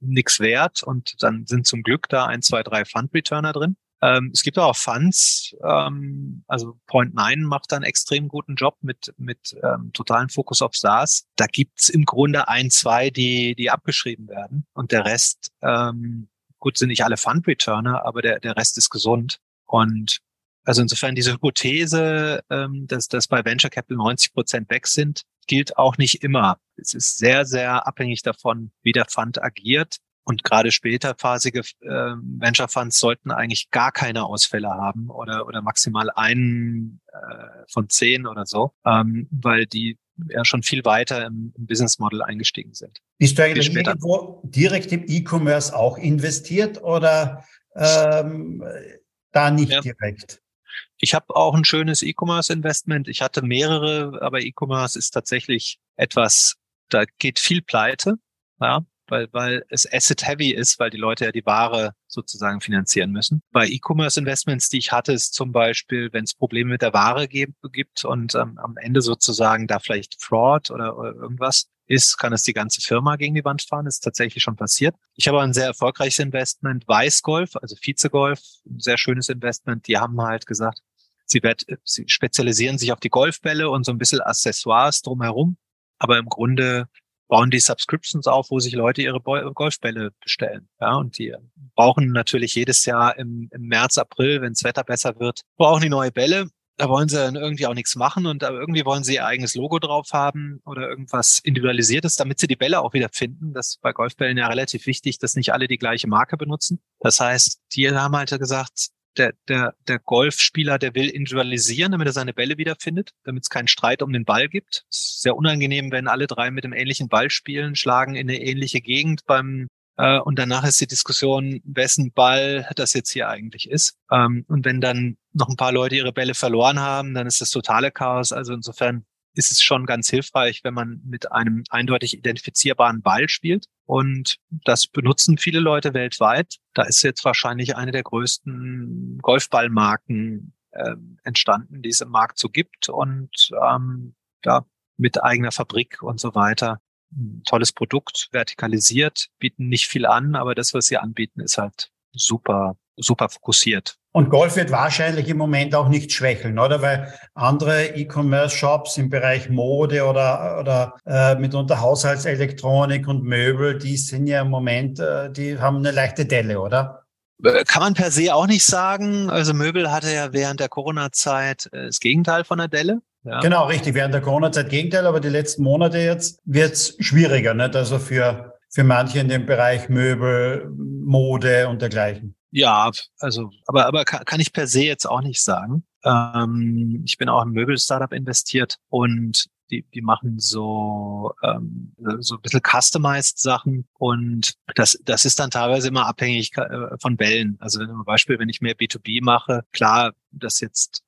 nichts wert und dann sind zum Glück da ein, zwei, drei Fund Returner drin. Ähm, es gibt auch Funds, ähm, also Point Nine macht da einen extrem guten Job mit, mit ähm, totalen Fokus auf SaaS. Da gibt's im Grunde ein, zwei, die, die abgeschrieben werden. Und der Rest, ähm, gut, sind nicht alle Fund-Returner, aber der, der Rest ist gesund. Und also insofern diese Hypothese, ähm, dass, dass bei Venture Capital 90 Prozent weg sind, gilt auch nicht immer. Es ist sehr, sehr abhängig davon, wie der Fund agiert. Und gerade späterphasige äh, Venture Funds sollten eigentlich gar keine Ausfälle haben oder, oder maximal einen äh, von zehn oder so, ähm, weil die ja schon viel weiter im, im Business Model eingestiegen sind. Bist du eigentlich irgendwo direkt im E-Commerce auch investiert oder ähm, da nicht ja. direkt? Ich habe auch ein schönes E-Commerce-Investment. Ich hatte mehrere, aber E-Commerce ist tatsächlich etwas, da geht viel pleite. Ja, weil, weil es asset-heavy ist, weil die Leute ja die Ware sozusagen finanzieren müssen. Bei E-Commerce-Investments, die ich hatte, ist zum Beispiel, wenn es Probleme mit der Ware gibt und ähm, am Ende sozusagen da vielleicht Fraud oder, oder irgendwas ist, kann es die ganze Firma gegen die Wand fahren. Das ist tatsächlich schon passiert. Ich habe ein sehr erfolgreiches Investment, Weißgolf, also Vizegolf, ein sehr schönes Investment. Die haben halt gesagt, sie, wird, sie spezialisieren sich auf die Golfbälle und so ein bisschen Accessoires drumherum. Aber im Grunde bauen die Subscriptions auf, wo sich Leute ihre Golfbälle bestellen. Ja, und die brauchen natürlich jedes Jahr im, im März, April, wenn das Wetter besser wird, brauchen die neue Bälle. Da wollen sie dann irgendwie auch nichts machen und irgendwie wollen sie ihr eigenes Logo drauf haben oder irgendwas Individualisiertes, damit sie die Bälle auch wieder finden. Das ist bei Golfbällen ja relativ wichtig, dass nicht alle die gleiche Marke benutzen. Das heißt, die haben halt gesagt, der, der, der Golfspieler, der will individualisieren, damit er seine Bälle wiederfindet, damit es keinen Streit um den Ball gibt. Ist sehr unangenehm, wenn alle drei mit dem ähnlichen Ball spielen, schlagen in eine ähnliche Gegend beim äh, und danach ist die Diskussion, wessen Ball das jetzt hier eigentlich ist. Ähm, und wenn dann noch ein paar Leute ihre Bälle verloren haben, dann ist das totale Chaos. Also insofern ist es schon ganz hilfreich, wenn man mit einem eindeutig identifizierbaren Ball spielt. Und das benutzen viele Leute weltweit. Da ist jetzt wahrscheinlich eine der größten Golfballmarken äh, entstanden, die es im Markt so gibt. Und ähm, ja, mit eigener Fabrik und so weiter. Ein tolles Produkt, vertikalisiert, bieten nicht viel an, aber das, was sie anbieten, ist halt super, super fokussiert. Und Golf wird wahrscheinlich im Moment auch nicht schwächeln, oder? Weil andere E-Commerce-Shops im Bereich Mode oder, oder äh, mitunter Haushaltselektronik und Möbel, die sind ja im Moment, äh, die haben eine leichte Delle, oder? Äh, kann man per se auch nicht sagen. Also Möbel hatte ja während der Corona-Zeit äh, das Gegenteil von der Delle. Ja. Genau, richtig. Während der Corona-Zeit Gegenteil, aber die letzten Monate jetzt wird's schwieriger, nicht? Also für, für manche in dem Bereich Möbel, Mode und dergleichen. Ja, also, aber, aber kann, kann ich per se jetzt auch nicht sagen. Ähm, ich bin auch im Möbel-Startup investiert und die, die machen so, ähm, so ein bisschen customized Sachen und das, das ist dann teilweise immer abhängig äh, von Bällen. Also zum Beispiel, wenn ich mehr B2B mache, klar, das jetzt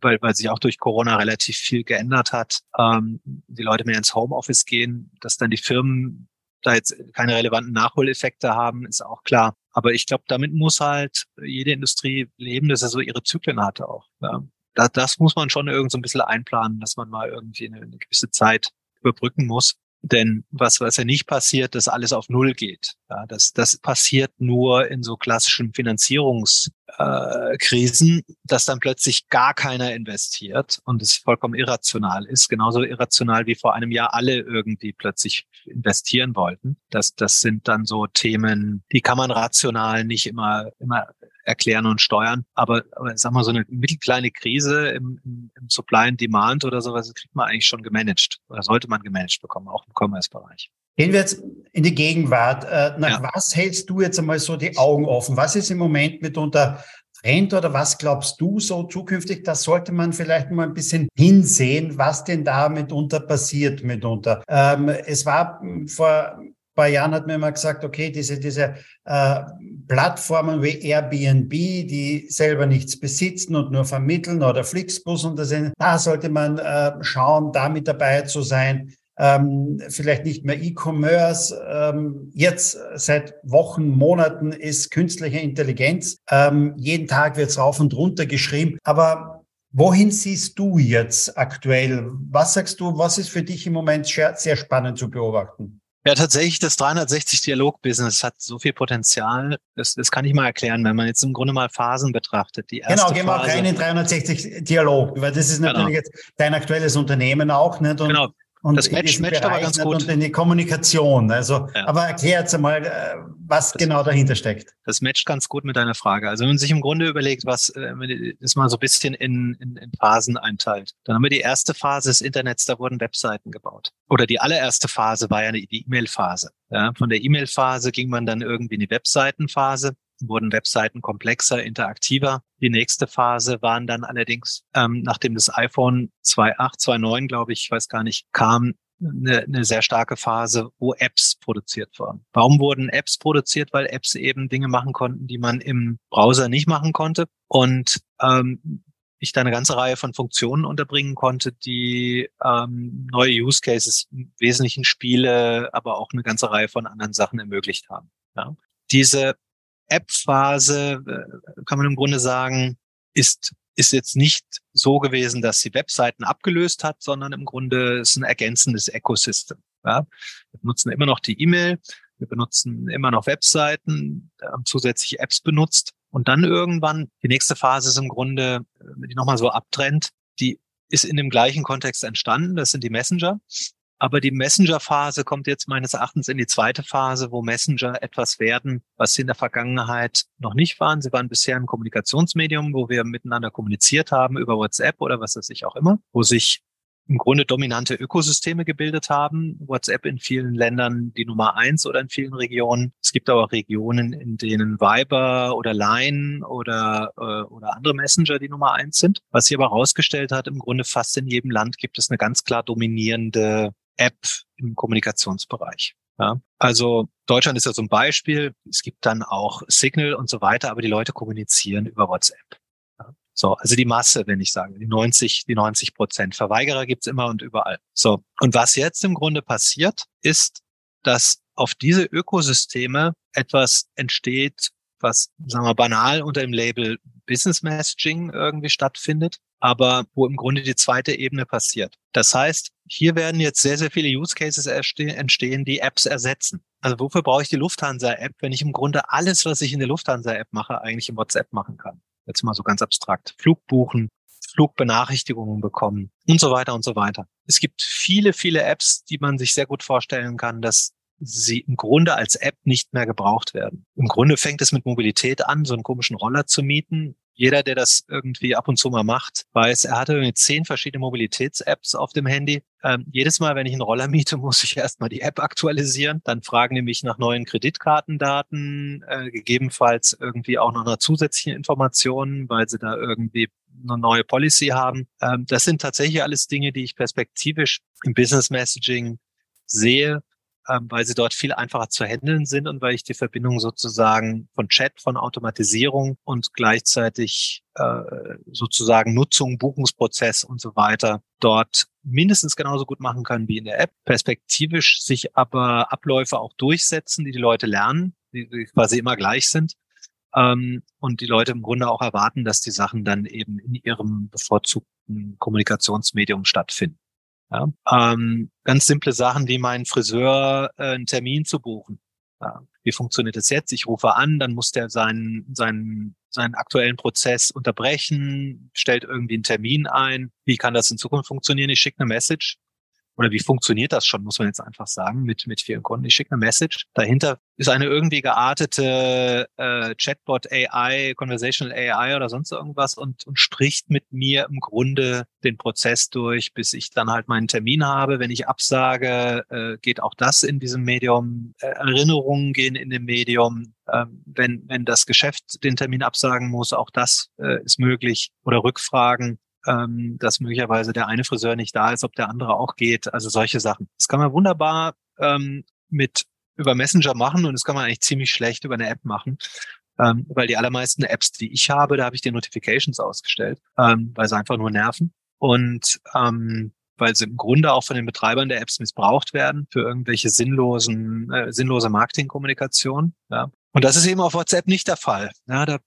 weil, weil sich auch durch Corona relativ viel geändert hat, ähm, die Leute mehr ins Homeoffice gehen, dass dann die Firmen da jetzt keine relevanten Nachholeffekte haben, ist auch klar. Aber ich glaube, damit muss halt jede Industrie leben, dass er so ihre Zyklen hatte auch. Ja. Das, das muss man schon irgend so ein bisschen einplanen, dass man mal irgendwie eine, eine gewisse Zeit überbrücken muss. Denn was, was ja nicht passiert, dass alles auf Null geht. Ja, das, das passiert nur in so klassischen Finanzierungskrisen, äh, dass dann plötzlich gar keiner investiert und es vollkommen irrational ist. Genauso irrational wie vor einem Jahr alle irgendwie plötzlich investieren wollten. Das, das sind dann so Themen, die kann man rational nicht immer, immer erklären und steuern. Aber, aber sag mal, so eine mittelkleine Krise im, im, im Supply and Demand oder sowas kriegt man eigentlich schon gemanagt oder sollte man gemanagt bekommen, auch im Commerce-Bereich. Gehen wir jetzt in die Gegenwart. Äh, nach ja. was hältst du jetzt einmal so die Augen offen? Was ist im Moment mitunter Trend oder was glaubst du so zukünftig? Da sollte man vielleicht mal ein bisschen hinsehen, was denn da mitunter passiert mitunter. Ähm, es war vor paar Jahren hat man immer gesagt, okay, diese, diese äh, Plattformen wie Airbnb, die selber nichts besitzen und nur vermitteln oder Flixbus und das, da sollte man äh, schauen, da mit dabei zu sein. Ähm, vielleicht nicht mehr E-Commerce. Ähm, jetzt seit Wochen, Monaten ist künstliche Intelligenz. Ähm, jeden Tag wird es rauf und runter geschrieben. Aber wohin siehst du jetzt aktuell? Was sagst du, was ist für dich im Moment sehr spannend zu beobachten? Ja, tatsächlich, das 360-Dialog-Business hat so viel Potenzial. Das, das kann ich mal erklären, wenn man jetzt im Grunde mal Phasen betrachtet. Die erste genau, gehen wir auch rein in 360-Dialog, weil das ist natürlich genau. jetzt dein aktuelles Unternehmen auch. Nicht? Und genau. Und das matcht, matcht aber ganz gut. Und in die Kommunikation. Also, ja. aber erklär jetzt einmal, äh, was das, genau dahinter steckt. Das matcht ganz gut mit deiner Frage. Also wenn man sich im Grunde überlegt, was, äh, wenn man das mal so ein bisschen in, in, in Phasen einteilt, dann haben wir die erste Phase des Internets, da wurden Webseiten gebaut. Oder die allererste Phase war ja die E-Mail-Phase. Ja, von der E-Mail-Phase ging man dann irgendwie in die Webseitenphase wurden Webseiten komplexer, interaktiver. Die nächste Phase waren dann allerdings, ähm, nachdem das iPhone 2.8, 2.9, glaube ich, ich weiß gar nicht, kam, eine, eine sehr starke Phase, wo Apps produziert wurden. Warum wurden Apps produziert? Weil Apps eben Dinge machen konnten, die man im Browser nicht machen konnte. Und ähm, ich da eine ganze Reihe von Funktionen unterbringen konnte, die ähm, neue Use Cases, Wesentlichen Spiele, aber auch eine ganze Reihe von anderen Sachen ermöglicht haben. Ja. Diese App-Phase, äh, kann man im Grunde sagen, ist, ist jetzt nicht so gewesen, dass sie Webseiten abgelöst hat, sondern im Grunde ist ein ergänzendes Ecosystem. Ja? Wir benutzen immer noch die E-Mail, wir benutzen immer noch Webseiten, haben zusätzliche Apps benutzt Und dann irgendwann, die nächste Phase ist im Grunde, wenn die nochmal so abtrennt, die ist in dem gleichen Kontext entstanden. Das sind die Messenger. Aber die Messenger-Phase kommt jetzt meines Erachtens in die zweite Phase, wo Messenger etwas werden, was sie in der Vergangenheit noch nicht waren. Sie waren bisher ein Kommunikationsmedium, wo wir miteinander kommuniziert haben über WhatsApp oder was weiß ich auch immer, wo sich im Grunde dominante Ökosysteme gebildet haben. WhatsApp in vielen Ländern die Nummer eins oder in vielen Regionen. Es gibt aber Regionen, in denen Viber oder Line oder, äh, oder andere Messenger die Nummer eins sind. Was sich aber herausgestellt hat, im Grunde fast in jedem Land gibt es eine ganz klar dominierende App im Kommunikationsbereich. Ja, also Deutschland ist ja so ein Beispiel. Es gibt dann auch Signal und so weiter, aber die Leute kommunizieren über WhatsApp. So, also die Masse, wenn ich sage, die 90, die 90 Prozent. Verweigerer gibt's immer und überall. So. Und was jetzt im Grunde passiert, ist, dass auf diese Ökosysteme etwas entsteht, was, sagen wir, banal unter dem Label Business Messaging irgendwie stattfindet, aber wo im Grunde die zweite Ebene passiert. Das heißt, hier werden jetzt sehr, sehr viele Use Cases entstehen, die Apps ersetzen. Also wofür brauche ich die Lufthansa-App, wenn ich im Grunde alles, was ich in der Lufthansa-App mache, eigentlich im WhatsApp machen kann? jetzt mal so ganz abstrakt, Flug buchen, Flugbenachrichtigungen bekommen und so weiter und so weiter. Es gibt viele, viele Apps, die man sich sehr gut vorstellen kann, dass sie im Grunde als App nicht mehr gebraucht werden. Im Grunde fängt es mit Mobilität an, so einen komischen Roller zu mieten jeder, der das irgendwie ab und zu mal macht, weiß, er hatte zehn verschiedene Mobilitäts-Apps auf dem Handy. Ähm, jedes Mal, wenn ich einen Roller miete, muss ich erstmal die App aktualisieren. Dann fragen die mich nach neuen Kreditkartendaten, äh, gegebenenfalls irgendwie auch noch einer zusätzlichen Informationen, weil sie da irgendwie eine neue Policy haben. Ähm, das sind tatsächlich alles Dinge, die ich perspektivisch im Business Messaging sehe, weil sie dort viel einfacher zu handeln sind und weil ich die Verbindung sozusagen von Chat, von Automatisierung und gleichzeitig äh, sozusagen Nutzung, Buchungsprozess und so weiter dort mindestens genauso gut machen kann wie in der App. Perspektivisch sich aber Abläufe auch durchsetzen, die die Leute lernen, die, die quasi immer gleich sind. Ähm, und die Leute im Grunde auch erwarten, dass die Sachen dann eben in ihrem bevorzugten Kommunikationsmedium stattfinden. Ja? Ähm, ganz simple Sachen wie meinen Friseur äh, einen Termin zu buchen. Ja? Wie funktioniert das jetzt? Ich rufe an, dann muss der seinen, seinen, seinen aktuellen Prozess unterbrechen, stellt irgendwie einen Termin ein. Wie kann das in Zukunft funktionieren? Ich schicke eine Message oder wie funktioniert das schon, muss man jetzt einfach sagen, mit, mit vielen Kunden. Ich schicke eine Message. Dahinter ist eine irgendwie geartete äh, Chatbot AI, Conversational AI oder sonst irgendwas und, und spricht mit mir im Grunde den Prozess durch, bis ich dann halt meinen Termin habe. Wenn ich absage, äh, geht auch das in diesem Medium. Äh, Erinnerungen gehen in dem Medium. Ähm, wenn, wenn das Geschäft den Termin absagen muss, auch das äh, ist möglich. Oder Rückfragen ähm, dass möglicherweise der eine Friseur nicht da ist, ob der andere auch geht. Also solche Sachen. Das kann man wunderbar ähm, mit über Messenger machen und das kann man eigentlich ziemlich schlecht über eine App machen. Ähm, weil die allermeisten Apps, die ich habe, da habe ich die Notifications ausgestellt, ähm, weil sie einfach nur nerven. Und ähm, weil sie im Grunde auch von den Betreibern der Apps missbraucht werden für irgendwelche sinnlosen, äh, sinnlose Marketingkommunikation. Ja. Und das ist eben auf WhatsApp nicht der Fall. Ja, da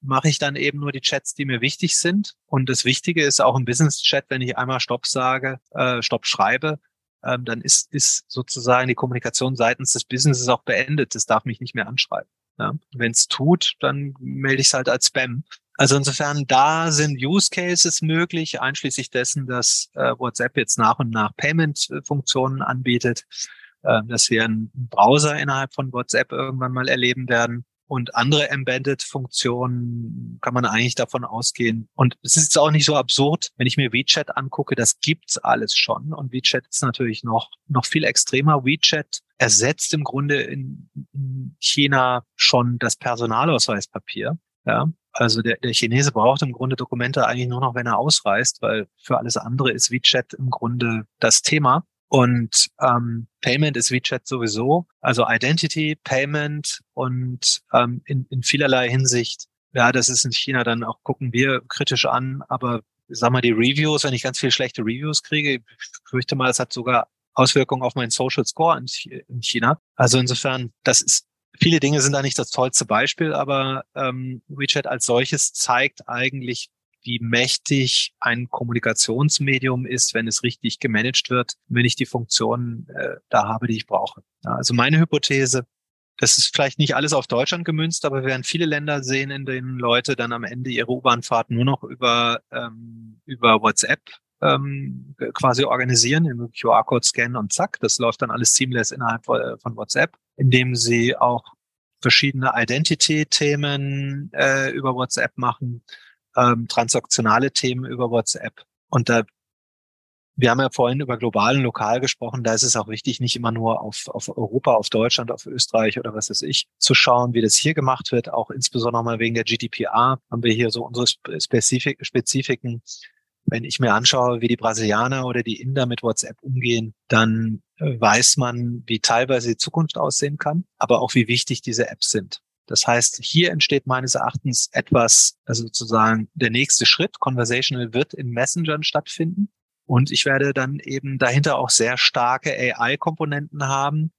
mache ich dann eben nur die Chats, die mir wichtig sind. Und das Wichtige ist auch im Business-Chat, wenn ich einmal Stopp sage, äh, Stopp schreibe, ähm, dann ist, ist sozusagen die Kommunikation seitens des Businesses auch beendet. Das darf mich nicht mehr anschreiben. Ja. Wenn es tut, dann melde ich es halt als Spam. Also insofern, da sind Use Cases möglich, einschließlich dessen, dass äh, WhatsApp jetzt nach und nach Payment-Funktionen anbietet, äh, dass wir einen Browser innerhalb von WhatsApp irgendwann mal erleben werden. Und andere Embedded-Funktionen kann man eigentlich davon ausgehen. Und es ist auch nicht so absurd, wenn ich mir WeChat angucke, das gibt's alles schon. Und WeChat ist natürlich noch, noch viel extremer. WeChat ersetzt im Grunde in, in China schon das Personalausweispapier. Ja, also der, der Chinese braucht im Grunde Dokumente eigentlich nur noch, wenn er ausreist, weil für alles andere ist WeChat im Grunde das Thema. Und ähm, Payment ist WeChat sowieso, also Identity, Payment und ähm, in, in vielerlei Hinsicht, ja, das ist in China dann auch, gucken wir kritisch an, aber sag mal, die Reviews, wenn ich ganz viele schlechte Reviews kriege, ich fürchte mal, es hat sogar Auswirkungen auf meinen Social Score in, in China. Also insofern, das ist Viele Dinge sind da nicht das tollste Beispiel, aber ähm, WeChat als solches zeigt eigentlich, wie mächtig ein Kommunikationsmedium ist, wenn es richtig gemanagt wird, wenn ich die Funktionen äh, da habe, die ich brauche. Ja, also meine Hypothese, das ist vielleicht nicht alles auf Deutschland gemünzt, aber wir werden viele Länder sehen, in denen Leute dann am Ende ihre U-Bahn-Fahrt nur noch über, ähm, über WhatsApp ähm, quasi organisieren, im QR-Code scannen und zack, das läuft dann alles seamless innerhalb von WhatsApp, indem sie auch verschiedene Identity-Themen äh, über WhatsApp machen, ähm, transaktionale Themen über WhatsApp. Und da wir haben ja vorhin über global und lokal gesprochen. Da ist es auch wichtig, nicht immer nur auf, auf Europa, auf Deutschland, auf Österreich oder was weiß ich, zu schauen, wie das hier gemacht wird. Auch insbesondere mal wegen der GDPR haben wir hier so unsere Spezifik, Spezifiken. Wenn ich mir anschaue, wie die Brasilianer oder die Inder mit WhatsApp umgehen, dann äh, weiß man, wie teilweise die Zukunft aussehen kann, aber auch wie wichtig diese Apps sind. Das heißt, hier entsteht meines Erachtens etwas, also sozusagen der nächste Schritt. Conversational wird in Messengern stattfinden. Und ich werde dann eben dahinter auch sehr starke AI-Komponenten haben,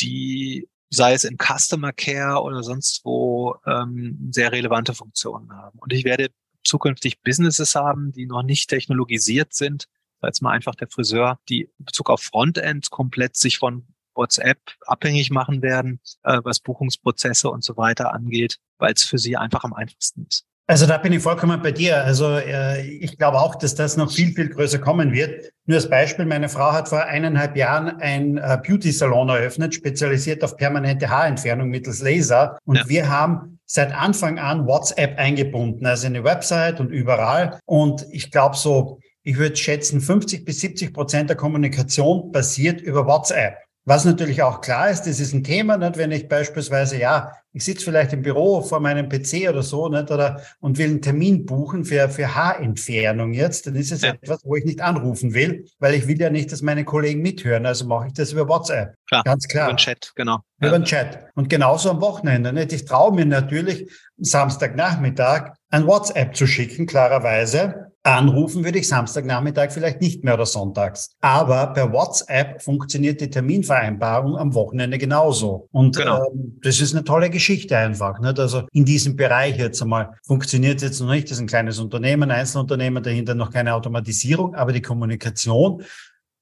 die, sei es in Customer Care oder sonst wo, ähm, sehr relevante Funktionen haben. Und ich werde zukünftig Businesses haben, die noch nicht technologisiert sind. Als mal einfach der Friseur, die in Bezug auf Frontend komplett sich von WhatsApp abhängig machen werden, äh, was Buchungsprozesse und so weiter angeht, weil es für sie einfach am einfachsten ist. Also da bin ich vollkommen bei dir. Also äh, ich glaube auch, dass das noch viel, viel größer kommen wird. Nur als Beispiel, meine Frau hat vor eineinhalb Jahren ein äh, Beauty-Salon eröffnet, spezialisiert auf permanente Haarentfernung mittels Laser. Und ja. wir haben seit Anfang an WhatsApp eingebunden, also eine Website und überall. Und ich glaube so, ich würde schätzen, 50 bis 70 Prozent der Kommunikation passiert über WhatsApp. Was natürlich auch klar ist, das ist ein Thema, nicht? wenn ich beispielsweise, ja, ich sitze vielleicht im Büro vor meinem PC oder so, nicht? Oder, und will einen Termin buchen für, für Haarentfernung jetzt, dann ist es ja. etwas, wo ich nicht anrufen will, weil ich will ja nicht, dass meine Kollegen mithören. Also mache ich das über WhatsApp. Klar, Ganz klar. Über den Chat, genau. Über den Chat. Und genauso am Wochenende. Nicht? Ich traue mir natürlich, Samstagnachmittag ein WhatsApp zu schicken, klarerweise, Anrufen würde ich Samstagnachmittag vielleicht nicht mehr oder sonntags. Aber per WhatsApp funktioniert die Terminvereinbarung am Wochenende genauso. Und genau. ähm, das ist eine tolle Geschichte einfach. Nicht? Also in diesem Bereich jetzt einmal funktioniert jetzt noch nicht. Das ist ein kleines Unternehmen, Einzelunternehmen, dahinter noch keine Automatisierung, aber die Kommunikation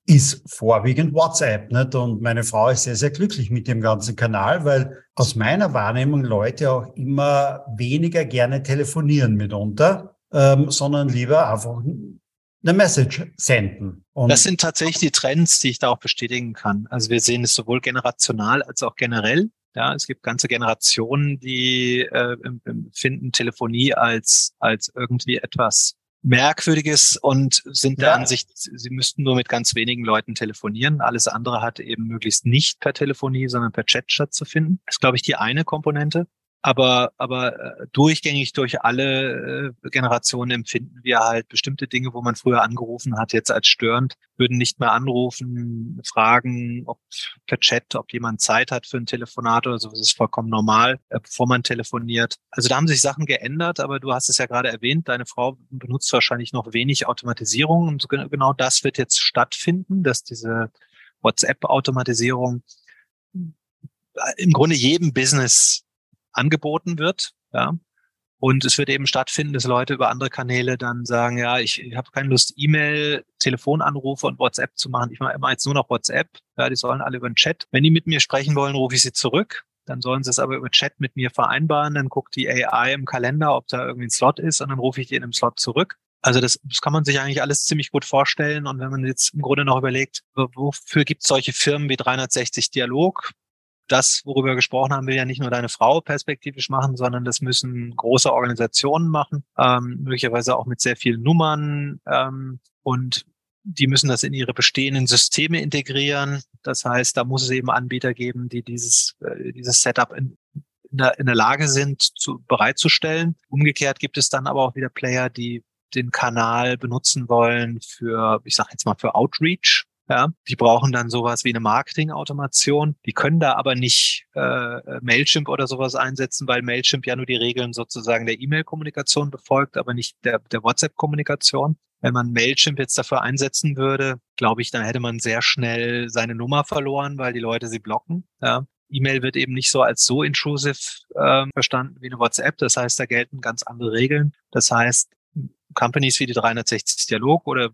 ist vorwiegend WhatsApp. Nicht? Und meine Frau ist sehr, sehr glücklich mit dem ganzen Kanal, weil aus meiner Wahrnehmung Leute auch immer weniger gerne telefonieren mitunter ähm, sondern lieber einfach eine Message senden. Und das sind tatsächlich die Trends, die ich da auch bestätigen kann. Also wir sehen es sowohl generational als auch generell. Ja, es gibt ganze Generationen, die äh, finden Telefonie als als irgendwie etwas Merkwürdiges und sind der ja. Ansicht, sie müssten nur mit ganz wenigen Leuten telefonieren. Alles andere hat eben möglichst nicht per Telefonie, sondern per Chat stattzufinden. Das ist, glaube ich, die eine Komponente aber, aber äh, durchgängig durch alle äh, Generationen empfinden wir halt bestimmte Dinge, wo man früher angerufen hat, jetzt als störend, würden nicht mehr anrufen, fragen, ob per Chat, ob jemand Zeit hat für ein Telefonat oder so, das ist vollkommen normal, äh, bevor man telefoniert. Also da haben sich Sachen geändert, aber du hast es ja gerade erwähnt, deine Frau benutzt wahrscheinlich noch wenig Automatisierung und genau das wird jetzt stattfinden, dass diese WhatsApp-Automatisierung im Grunde jedem Business angeboten wird. Ja. Und es wird eben stattfinden, dass Leute über andere Kanäle dann sagen, ja, ich, ich habe keine Lust, E-Mail, Telefonanrufe und WhatsApp zu machen. Ich mache immer jetzt nur noch WhatsApp. Ja, die sollen alle über den Chat. Wenn die mit mir sprechen wollen, rufe ich sie zurück. Dann sollen sie es aber über Chat mit mir vereinbaren. Dann guckt die AI im Kalender, ob da irgendwie ein Slot ist und dann rufe ich die in einem Slot zurück. Also das, das kann man sich eigentlich alles ziemlich gut vorstellen. Und wenn man jetzt im Grunde noch überlegt, wofür gibt es solche Firmen wie 360 Dialog? Das, worüber wir gesprochen haben, will ja nicht nur deine Frau perspektivisch machen, sondern das müssen große Organisationen machen, ähm, möglicherweise auch mit sehr vielen Nummern ähm, und die müssen das in ihre bestehenden Systeme integrieren. Das heißt, da muss es eben Anbieter geben, die dieses, äh, dieses Setup in, in, der, Lage sind, zu, bereitzustellen. Umgekehrt gibt es dann aber auch wieder Player, die den Kanal benutzen wollen für, ich sage jetzt mal, für Outreach. Ja, die brauchen dann sowas wie eine Marketing-Automation. Die können da aber nicht äh, Mailchimp oder sowas einsetzen, weil Mailchimp ja nur die Regeln sozusagen der E-Mail-Kommunikation befolgt, aber nicht der, der WhatsApp-Kommunikation. Wenn man Mailchimp jetzt dafür einsetzen würde, glaube ich, dann hätte man sehr schnell seine Nummer verloren, weil die Leute sie blocken. Ja. E-Mail wird eben nicht so als so intrusive äh, verstanden wie eine WhatsApp. Das heißt, da gelten ganz andere Regeln. Das heißt, Companies wie die 360 Dialog oder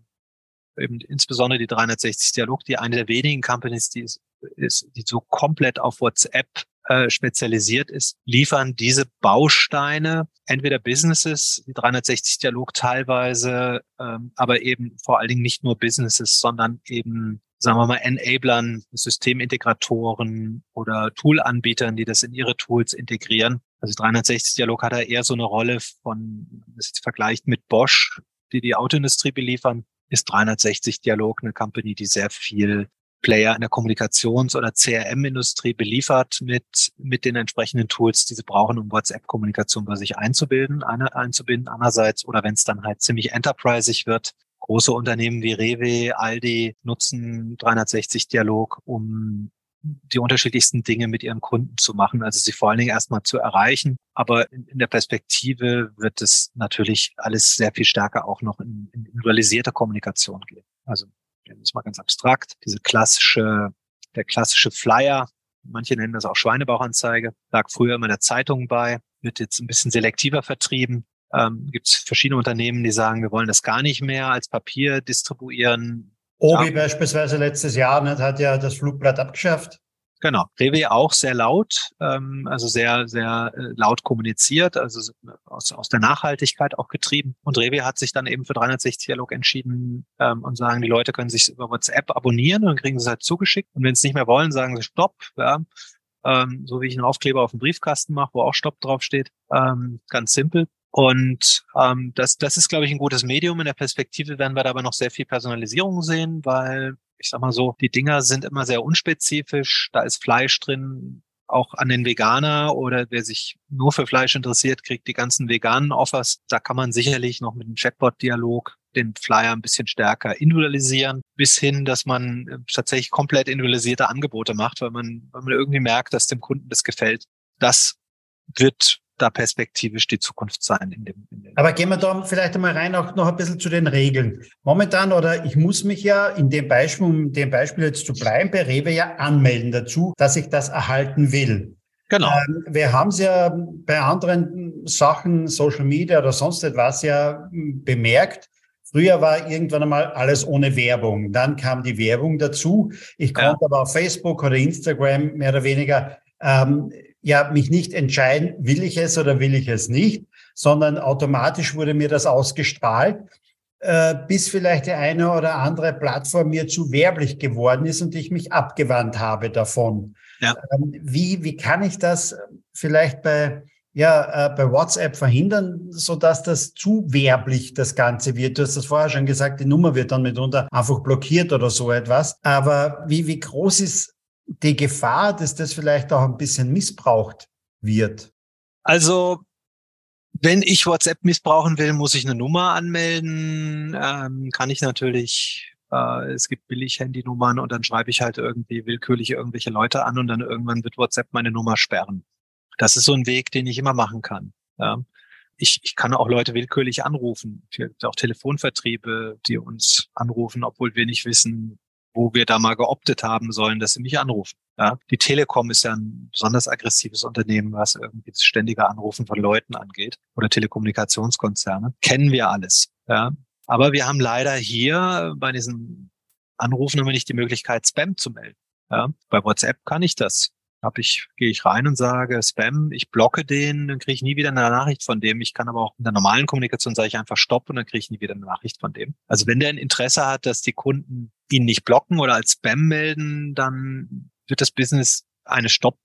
eben insbesondere die 360 Dialog, die eine der wenigen Companies, die ist, ist die so komplett auf WhatsApp äh, spezialisiert ist, liefern diese Bausteine entweder Businesses, 360-Dialog teilweise, ähm, aber eben vor allen Dingen nicht nur Businesses, sondern eben sagen wir mal, Enablern, Systemintegratoren oder Toolanbietern, die das in ihre Tools integrieren. Also 360-Dialog hat da eher so eine Rolle von, es jetzt vergleicht mit Bosch, die die Autoindustrie beliefern, ist 360-Dialog eine Company, die sehr viel Player in der Kommunikations- oder CRM-Industrie beliefert mit, mit den entsprechenden Tools, die sie brauchen, um WhatsApp-Kommunikation bei sich einzubilden, eine, einzubinden einerseits, oder wenn es dann halt ziemlich enterprisig wird, große Unternehmen wie Rewe, Aldi nutzen 360-Dialog, um die unterschiedlichsten Dinge mit ihren Kunden zu machen, also sie vor allen Dingen erstmal zu erreichen. Aber in, in der Perspektive wird es natürlich alles sehr viel stärker auch noch in, in individualisierte Kommunikation gehen. Also das ist mal ganz abstrakt, diese klassische, der klassische Flyer, manche nennen das auch Schweinebauchanzeige, lag früher immer der Zeitung bei, wird jetzt ein bisschen selektiver vertrieben. Ähm, Gibt es verschiedene Unternehmen, die sagen, wir wollen das gar nicht mehr als Papier distribuieren. Obi ja. beispielsweise letztes Jahr ne, hat ja das Flugblatt abgeschafft. Genau. Rewe auch sehr laut, ähm, also sehr, sehr äh, laut kommuniziert, also aus, aus der Nachhaltigkeit auch getrieben. Und Rewe hat sich dann eben für 360 Dialog entschieden ähm, und sagen, die Leute können sich über WhatsApp abonnieren und dann kriegen sie es halt zugeschickt. Und wenn sie es nicht mehr wollen, sagen sie Stopp. Ja. Ähm, so wie ich einen Aufkleber auf dem Briefkasten mache, wo auch Stopp draufsteht. Ähm, ganz simpel. Und ähm, das, das ist, glaube ich, ein gutes Medium. In der Perspektive werden wir da aber noch sehr viel Personalisierung sehen, weil ich sag mal so, die Dinger sind immer sehr unspezifisch. Da ist Fleisch drin, auch an den Veganer oder wer sich nur für Fleisch interessiert, kriegt die ganzen veganen Offers. Da kann man sicherlich noch mit dem Chatbot-Dialog den Flyer ein bisschen stärker individualisieren, bis hin, dass man äh, tatsächlich komplett individualisierte Angebote macht, weil man, weil man irgendwie merkt, dass dem Kunden das gefällt. Das wird da perspektivisch die Zukunft sein. In dem, in dem Aber gehen wir da vielleicht einmal rein auch noch ein bisschen zu den Regeln. Momentan oder ich muss mich ja in dem Beispiel, um dem Beispiel jetzt zu bleiben, bei Rewe ja anmelden dazu, dass ich das erhalten will. Genau. Ähm, wir haben es ja bei anderen Sachen, Social Media oder sonst etwas ja hm, bemerkt. Früher war irgendwann einmal alles ohne Werbung. Dann kam die Werbung dazu. Ich konnte ja. aber auf Facebook oder Instagram mehr oder weniger ähm, ja mich nicht entscheiden, will ich es oder will ich es nicht, sondern automatisch wurde mir das ausgestrahlt, äh, bis vielleicht die eine oder andere Plattform mir zu werblich geworden ist und ich mich abgewandt habe davon. Ja. Ähm, wie, wie kann ich das vielleicht bei, ja, äh, bei WhatsApp verhindern, so dass das zu werblich das Ganze wird. Du hast das vorher schon gesagt, die Nummer wird dann mitunter einfach blockiert oder so etwas. Aber wie, wie groß ist die Gefahr, dass das vielleicht auch ein bisschen missbraucht wird? Also wenn ich WhatsApp missbrauchen will, muss ich eine Nummer anmelden. Ähm, kann ich natürlich, äh, es gibt Billig-Handynummern und dann schreibe ich halt irgendwie willkürlich irgendwelche Leute an und dann irgendwann wird WhatsApp meine Nummer sperren. Das ist so ein Weg, den ich immer machen kann. Ich, ich kann auch Leute willkürlich anrufen. Auch Telefonvertriebe, die uns anrufen, obwohl wir nicht wissen, wo wir da mal geoptet haben sollen, dass sie mich anrufen. Ja, die Telekom ist ja ein besonders aggressives Unternehmen, was irgendwie das ständige Anrufen von Leuten angeht oder Telekommunikationskonzerne. Kennen wir alles. Ja, aber wir haben leider hier bei diesen Anrufen immer nicht die Möglichkeit, Spam zu melden. Ja, bei WhatsApp kann ich das habe ich, gehe ich rein und sage Spam, ich blocke den, dann kriege ich nie wieder eine Nachricht von dem. Ich kann aber auch in der normalen Kommunikation sage ich einfach Stopp und dann kriege ich nie wieder eine Nachricht von dem. Also wenn der ein Interesse hat, dass die Kunden ihn nicht blocken oder als Spam melden, dann wird das Business eine Stopp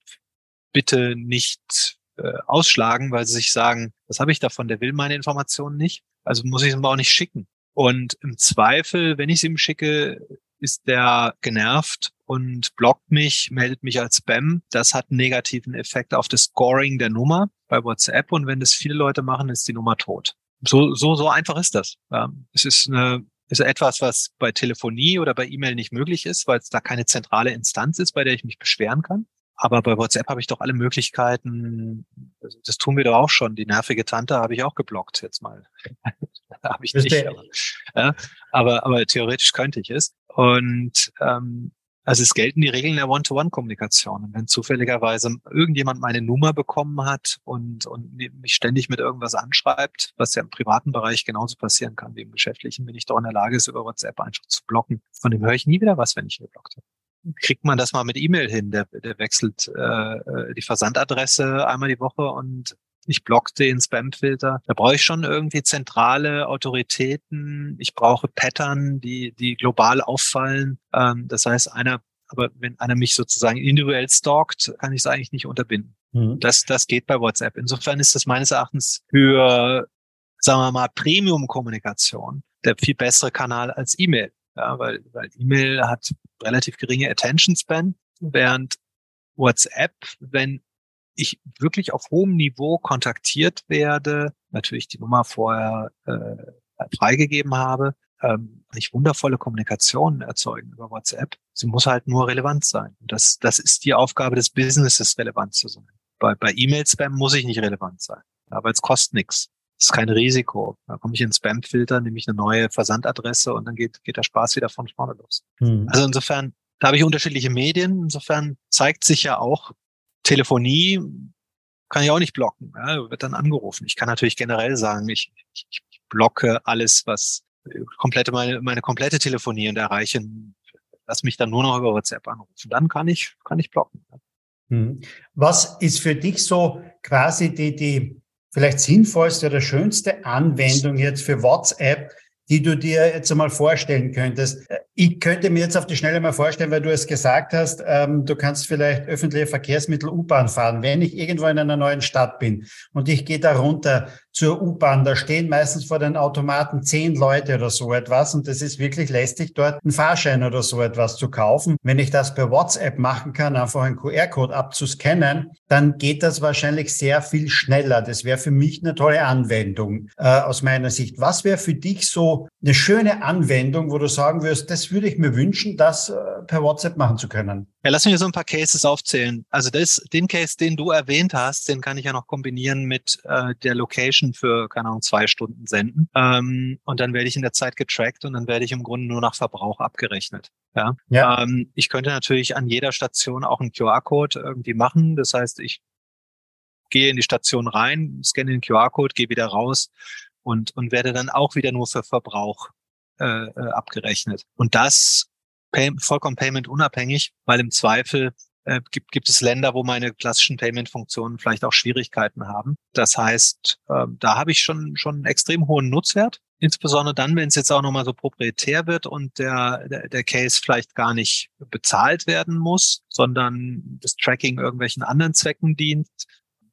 bitte nicht äh, ausschlagen, weil sie sich sagen, was habe ich davon? Der will meine Informationen nicht. Also muss ich es ihm auch nicht schicken. Und im Zweifel, wenn ich es ihm schicke, ist der genervt und blockt mich, meldet mich als Spam. Das hat einen negativen Effekt auf das Scoring der Nummer bei WhatsApp. Und wenn das viele Leute machen, ist die Nummer tot. So, so, so einfach ist das. Es ist eine, ist etwas, was bei Telefonie oder bei E-Mail nicht möglich ist, weil es da keine zentrale Instanz ist, bei der ich mich beschweren kann. Aber bei WhatsApp habe ich doch alle Möglichkeiten. Das tun wir doch auch schon. Die nervige Tante habe ich auch geblockt jetzt mal. habe ich nicht. Aber, ja, aber, aber theoretisch könnte ich es. Und ähm, also es gelten die Regeln der One-to-One-Kommunikation. Und wenn zufälligerweise irgendjemand meine Nummer bekommen hat und, und mich ständig mit irgendwas anschreibt, was ja im privaten Bereich genauso passieren kann wie im geschäftlichen, bin ich doch in der Lage, es über WhatsApp einfach zu blocken. Von dem höre ich nie wieder was, wenn ich ihn geblockt habe. kriegt man das mal mit E-Mail hin. Der, der wechselt äh, die Versandadresse einmal die Woche und ich block den Spamfilter. Da brauche ich schon irgendwie zentrale Autoritäten. Ich brauche Pattern, die, die global auffallen. Ähm, das heißt, einer, aber wenn einer mich sozusagen individuell stalkt, kann ich es eigentlich nicht unterbinden. Mhm. Das, das geht bei WhatsApp. Insofern ist das meines Erachtens für, sagen wir mal, Premium-Kommunikation der viel bessere Kanal als E-Mail. Ja, weil, weil E-Mail hat relativ geringe Attention Span, während WhatsApp, wenn ich wirklich auf hohem Niveau kontaktiert werde, natürlich die Nummer vorher äh, freigegeben habe, ähm, ich wundervolle Kommunikation erzeugen über WhatsApp. Sie muss halt nur relevant sein. Das, das ist die Aufgabe des Businesses, relevant zu sein. Bei, bei E-Mail-Spam muss ich nicht relevant sein, aber es kostet nichts. Das ist kein Risiko. Da komme ich in Spam-Filter, nehme ich eine neue Versandadresse und dann geht, geht der Spaß wieder von vorne los. Mhm. Also insofern, da habe ich unterschiedliche Medien. Insofern zeigt sich ja auch, Telefonie kann ich auch nicht blocken. Ja, wird dann angerufen. Ich kann natürlich generell sagen, ich, ich, ich blocke alles, was komplette meine, meine komplette Telefonie und erreiche, lass mich dann nur noch über WhatsApp anrufen. Dann kann ich, kann ich blocken. Mhm. Was ist für dich so quasi die, die vielleicht sinnvollste oder schönste Anwendung jetzt für WhatsApp, die du dir jetzt einmal vorstellen könntest? Ich könnte mir jetzt auf die Schnelle mal vorstellen, weil du es gesagt hast, ähm, du kannst vielleicht öffentliche Verkehrsmittel U-Bahn fahren. Wenn ich irgendwo in einer neuen Stadt bin und ich gehe da runter zur U-Bahn, da stehen meistens vor den Automaten zehn Leute oder so etwas und es ist wirklich lästig, dort einen Fahrschein oder so etwas zu kaufen. Wenn ich das per WhatsApp machen kann, einfach einen QR-Code abzuscannen, dann geht das wahrscheinlich sehr viel schneller. Das wäre für mich eine tolle Anwendung äh, aus meiner Sicht. Was wäre für dich so eine schöne Anwendung, wo du sagen wirst, das würde ich mir wünschen, das äh, per WhatsApp machen zu können. Ja, lass mich so ein paar Cases aufzählen. Also das, den Case, den du erwähnt hast, den kann ich ja noch kombinieren mit äh, der Location für, keine Ahnung, zwei Stunden senden. Ähm, und dann werde ich in der Zeit getrackt und dann werde ich im Grunde nur nach Verbrauch abgerechnet. Ja. ja. Ähm, ich könnte natürlich an jeder Station auch einen QR-Code irgendwie machen. Das heißt, ich gehe in die Station rein, scanne den QR-Code, gehe wieder raus und, und werde dann auch wieder nur für Verbrauch äh, äh, abgerechnet. Und das pay vollkommen payment unabhängig, weil im Zweifel äh, gibt, gibt es Länder, wo meine klassischen Payment-Funktionen vielleicht auch Schwierigkeiten haben. Das heißt, äh, da habe ich schon, schon einen extrem hohen Nutzwert. Insbesondere dann, wenn es jetzt auch nochmal so proprietär wird und der, der, der Case vielleicht gar nicht bezahlt werden muss, sondern das Tracking irgendwelchen anderen Zwecken dient,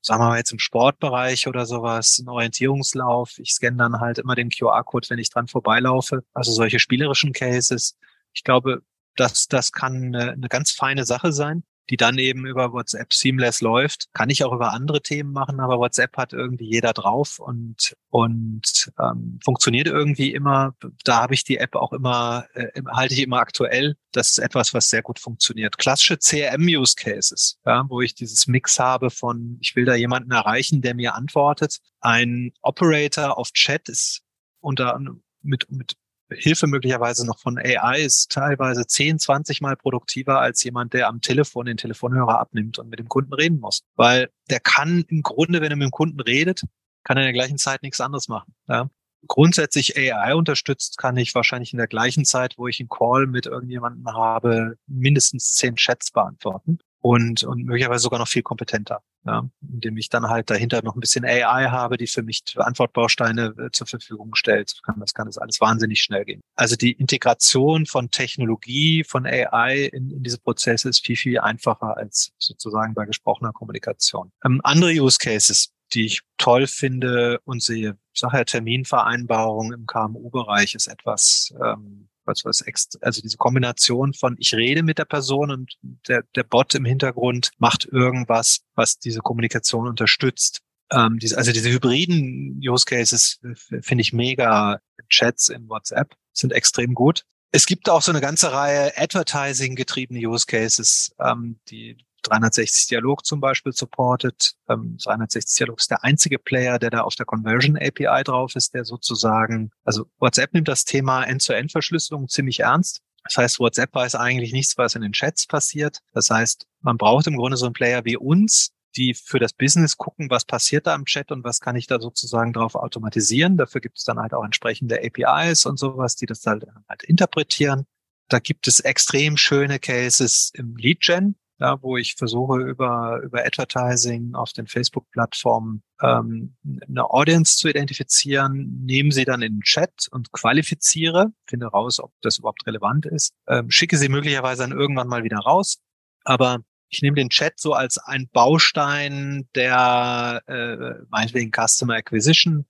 sagen wir mal jetzt im Sportbereich oder sowas, ein Orientierungslauf. Ich scanne dann halt immer den QR-Code, wenn ich dran vorbeilaufe. Also solche spielerischen Cases. Ich glaube, das, das kann eine, eine ganz feine Sache sein die dann eben über WhatsApp seamless läuft. Kann ich auch über andere Themen machen, aber WhatsApp hat irgendwie jeder drauf und, und ähm, funktioniert irgendwie immer. Da habe ich die App auch immer, äh, halte ich immer aktuell. Das ist etwas, was sehr gut funktioniert. Klassische CRM-Use-Cases, ja, wo ich dieses Mix habe von, ich will da jemanden erreichen, der mir antwortet. Ein Operator auf Chat ist unter mit, mit Hilfe möglicherweise noch von AI ist teilweise 10, 20 Mal produktiver als jemand, der am Telefon den Telefonhörer abnimmt und mit dem Kunden reden muss. Weil der kann im Grunde, wenn er mit dem Kunden redet, kann er in der gleichen Zeit nichts anderes machen. Ja? Grundsätzlich AI unterstützt, kann ich wahrscheinlich in der gleichen Zeit, wo ich einen Call mit irgendjemandem habe, mindestens zehn Chats beantworten und, und möglicherweise sogar noch viel kompetenter, ja, indem ich dann halt dahinter noch ein bisschen AI habe, die für mich Antwortbausteine äh, zur Verfügung stellt. Kann, das kann das alles wahnsinnig schnell gehen. Also die Integration von Technologie, von AI in, in diese Prozesse ist viel, viel einfacher als sozusagen bei gesprochener Kommunikation. Ähm, andere Use Cases, die ich toll finde und sehe. Ich sage ja, Terminvereinbarung im KMU-Bereich ist etwas, ähm, was, was also diese Kombination von ich rede mit der Person und der, der Bot im Hintergrund macht irgendwas, was diese Kommunikation unterstützt. Ähm, diese, also diese hybriden Use Cases finde ich mega. Chats in WhatsApp sind extrem gut. Es gibt auch so eine ganze Reihe Advertising-getriebene Use Cases, ähm, die 360 Dialog zum Beispiel supportet. Ähm, 360 Dialog ist der einzige Player, der da auf der Conversion API drauf ist, der sozusagen, also WhatsApp nimmt das Thema End-to-End-Verschlüsselung ziemlich ernst. Das heißt, WhatsApp weiß eigentlich nichts, was in den Chats passiert. Das heißt, man braucht im Grunde so einen Player wie uns, die für das Business gucken, was passiert da im Chat und was kann ich da sozusagen drauf automatisieren. Dafür gibt es dann halt auch entsprechende APIs und sowas, die das halt, halt interpretieren. Da gibt es extrem schöne Cases im Lead Ja, wo ich versuche über, über Advertising auf den Facebook-Plattformen ähm, eine Audience zu identifizieren, nehme sie dann in den Chat und qualifiziere, finde raus, ob das überhaupt relevant ist, ähm, schicke sie möglicherweise dann irgendwann mal wieder raus. Aber ich nehme den Chat so als ein Baustein der äh, meinetwegen Customer Acquisition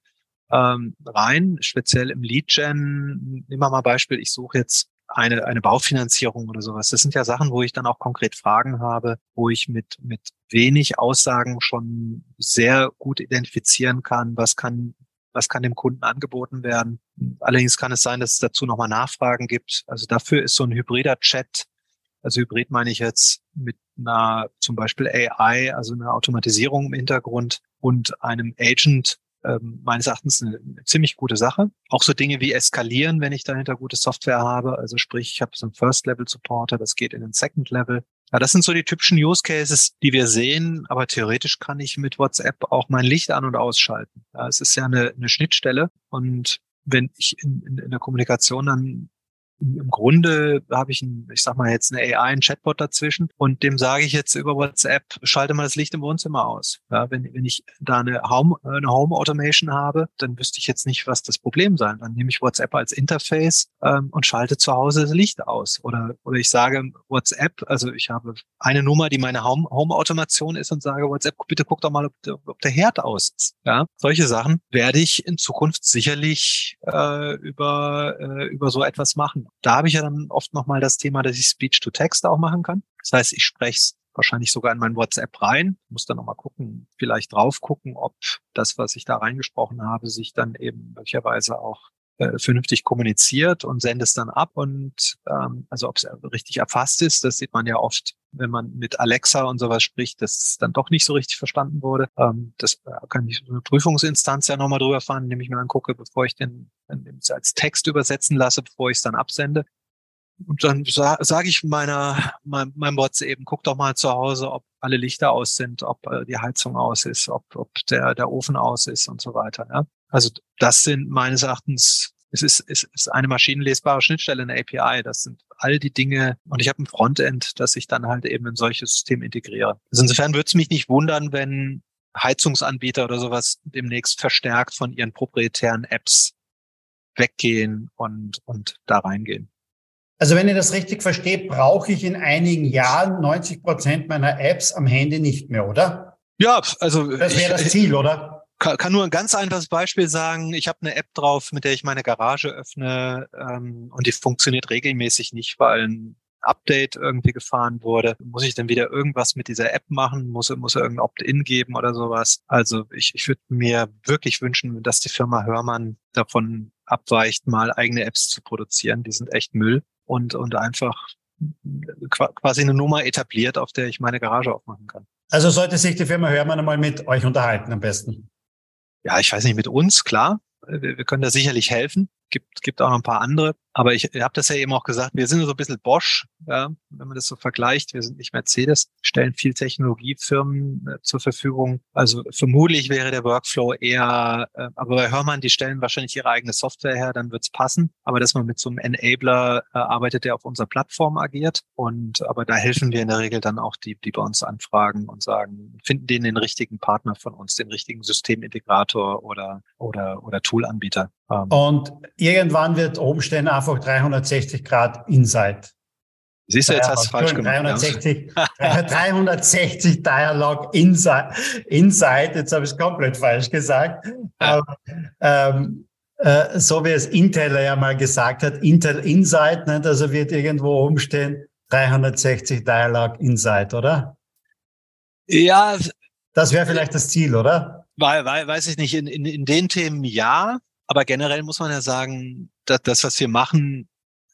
ähm, rein, speziell im Lead Gen. Nehmen wir mal Beispiel, ich suche jetzt eine, eine Baufinanzierung oder sowas. Das sind ja Sachen, wo ich dann auch konkret Fragen habe, wo ich mit, mit wenig Aussagen schon sehr gut identifizieren kann, was kann, was kann dem Kunden angeboten werden. Allerdings kann es sein, dass es dazu nochmal Nachfragen gibt. Also dafür ist so ein hybrider Chat, also hybrid meine ich jetzt mit einer zum Beispiel AI, also einer Automatisierung im Hintergrund und einem Agent ähm, meines Erachtens eine, eine, ziemlich gute Sache. Auch so Dinge wie eskalieren, wenn ich dahinter gute Software habe. Also sprich, ich habe so einen First-Level-Supporter, das geht in den Second-Level. Ja, das sind so die typischen Use Cases, die wir sehen, aber theoretisch kann ich mit WhatsApp auch mein Licht an- und ausschalten. Ja, es ist ja eine, eine Schnittstelle und wenn ich in, in, in der Kommunikation dann im Grunde habe ich, ein, ich sag mal jetzt eine AI, ein Chatbot dazwischen und dem sage ich jetzt über WhatsApp, schalte mal das Licht im Wohnzimmer aus. Ja, wenn, wenn ich da eine Home, eine Home Automation habe, dann wüsste ich jetzt nicht, was das Problem sein. Dann nehme ich WhatsApp als Interface ähm, und schalte zu Hause das Licht aus. Oder, oder ich sage WhatsApp, also ich habe eine Nummer, die meine Home, Home Automation ist und sage WhatsApp, bitte guck doch mal, ob, der, ob der Herd aus ist. Ja, solche Sachen werde ich in Zukunft sicherlich äh, über, äh, über so etwas machen. Da habe ich ja dann oft nochmal das Thema, dass ich Speech-to-Text auch machen kann. Das heißt, ich spreche es wahrscheinlich sogar in mein WhatsApp rein, muss dann nochmal gucken, vielleicht drauf gucken, ob das, was ich da reingesprochen habe, sich dann eben möglicherweise auch äh, vernünftig kommuniziert und sende es dann ab und ähm, also ob es richtig erfasst ist, das sieht man ja oft, wenn man mit Alexa und sowas spricht, dass es dann doch nicht so richtig verstanden wurde. Ähm, das äh, kann ich eine Prüfungsinstanz ja nochmal drüber fahren, indem ich mir angucke, bevor ich den, den als Text übersetzen lasse, bevor ich es dann absende. Und dann sa sage ich meiner, mein, meinem Bots eben, guck doch mal zu Hause, ob alle Lichter aus sind, ob äh, die Heizung aus ist, ob, ob der, der Ofen aus ist und so weiter. Ja? Also das sind meines Erachtens, es ist, es ist eine maschinenlesbare Schnittstelle, eine API. Das sind all die Dinge. Und ich habe ein Frontend, das ich dann halt eben in solches System integriere. Also insofern würde es mich nicht wundern, wenn Heizungsanbieter oder sowas demnächst verstärkt von ihren proprietären Apps weggehen und, und da reingehen. Also wenn ich das richtig verstehe, brauche ich in einigen Jahren 90 Prozent meiner Apps am Handy nicht mehr, oder? Ja, also das wäre das Ziel, oder? Kann, kann nur ein ganz einfaches Beispiel sagen. Ich habe eine App drauf, mit der ich meine Garage öffne ähm, und die funktioniert regelmäßig nicht, weil ein Update irgendwie gefahren wurde. Muss ich dann wieder irgendwas mit dieser App machen? Muss, muss er irgendein Opt-in geben oder sowas? Also ich, ich würde mir wirklich wünschen, dass die Firma Hörmann davon abweicht, mal eigene Apps zu produzieren. Die sind echt Müll und, und einfach quasi eine Nummer etabliert, auf der ich meine Garage aufmachen kann. Also sollte sich die Firma Hörmann einmal mit euch unterhalten am besten ja, ich weiß nicht, mit uns, klar. Wir, wir können da sicherlich helfen. Gibt, gibt auch noch ein paar andere. Aber ich, habe das ja eben auch gesagt, wir sind so ein bisschen Bosch, ja, wenn man das so vergleicht. Wir sind nicht Mercedes, stellen viel Technologiefirmen äh, zur Verfügung. Also vermutlich wäre der Workflow eher, äh, aber bei Hörmann, die stellen wahrscheinlich ihre eigene Software her, dann wird's passen. Aber dass man mit so einem Enabler äh, arbeitet, der auf unserer Plattform agiert. Und aber da helfen wir in der Regel dann auch die, die bei uns anfragen und sagen, finden den den richtigen Partner von uns, den richtigen Systemintegrator oder oder oder Toolanbieter. Ähm. Und irgendwann wird oben stehen einfach 360 Grad Insight. Siehst du, jetzt hast du falsch gemacht. 360, 360 Dialog Inside, Inside, jetzt habe ich es komplett falsch gesagt. Ja. Aber, ähm, äh, so wie es Intel ja mal gesagt hat, Intel Insight, ne, also wird irgendwo umstehen, 360 Dialog Insight, oder? Ja. Das wäre vielleicht das Ziel, oder? Weil, weil, weiß ich nicht, in, in, in den Themen ja, aber generell muss man ja sagen, dass das, was wir machen,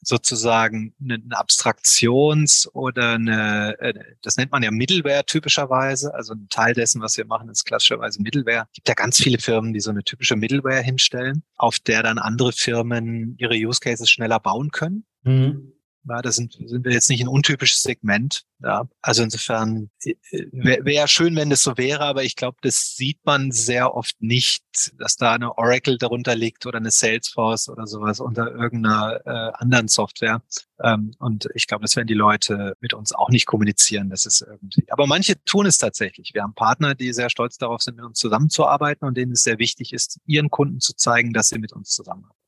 sozusagen eine Abstraktions- oder eine, äh, das nennt man ja Middleware typischerweise. Also ein Teil dessen, was wir machen, ist klassischerweise Middleware. Es gibt ja ganz viele Firmen, die so eine typische Middleware hinstellen, auf der dann andere Firmen ihre Use Cases schneller bauen können. Mhm. Ja, da sind, sind wir jetzt nicht ein untypisches Segment. Ja, also insofern äh, wäre wär schön, wenn das so wäre, aber ich glaube, das sieht man sehr oft nicht, dass da eine Oracle darunter liegt oder eine Salesforce oder sowas unter irgendeiner äh, anderen Software. Ähm, und ich glaube, das werden die Leute mit uns auch nicht kommunizieren. Das ist irgendwie. Aber manche tun es tatsächlich. Wir haben Partner, die sehr stolz darauf sind, mit uns zusammenzuarbeiten und denen es sehr wichtig ist, ihren Kunden zu zeigen, dass sie mit uns zusammenarbeiten.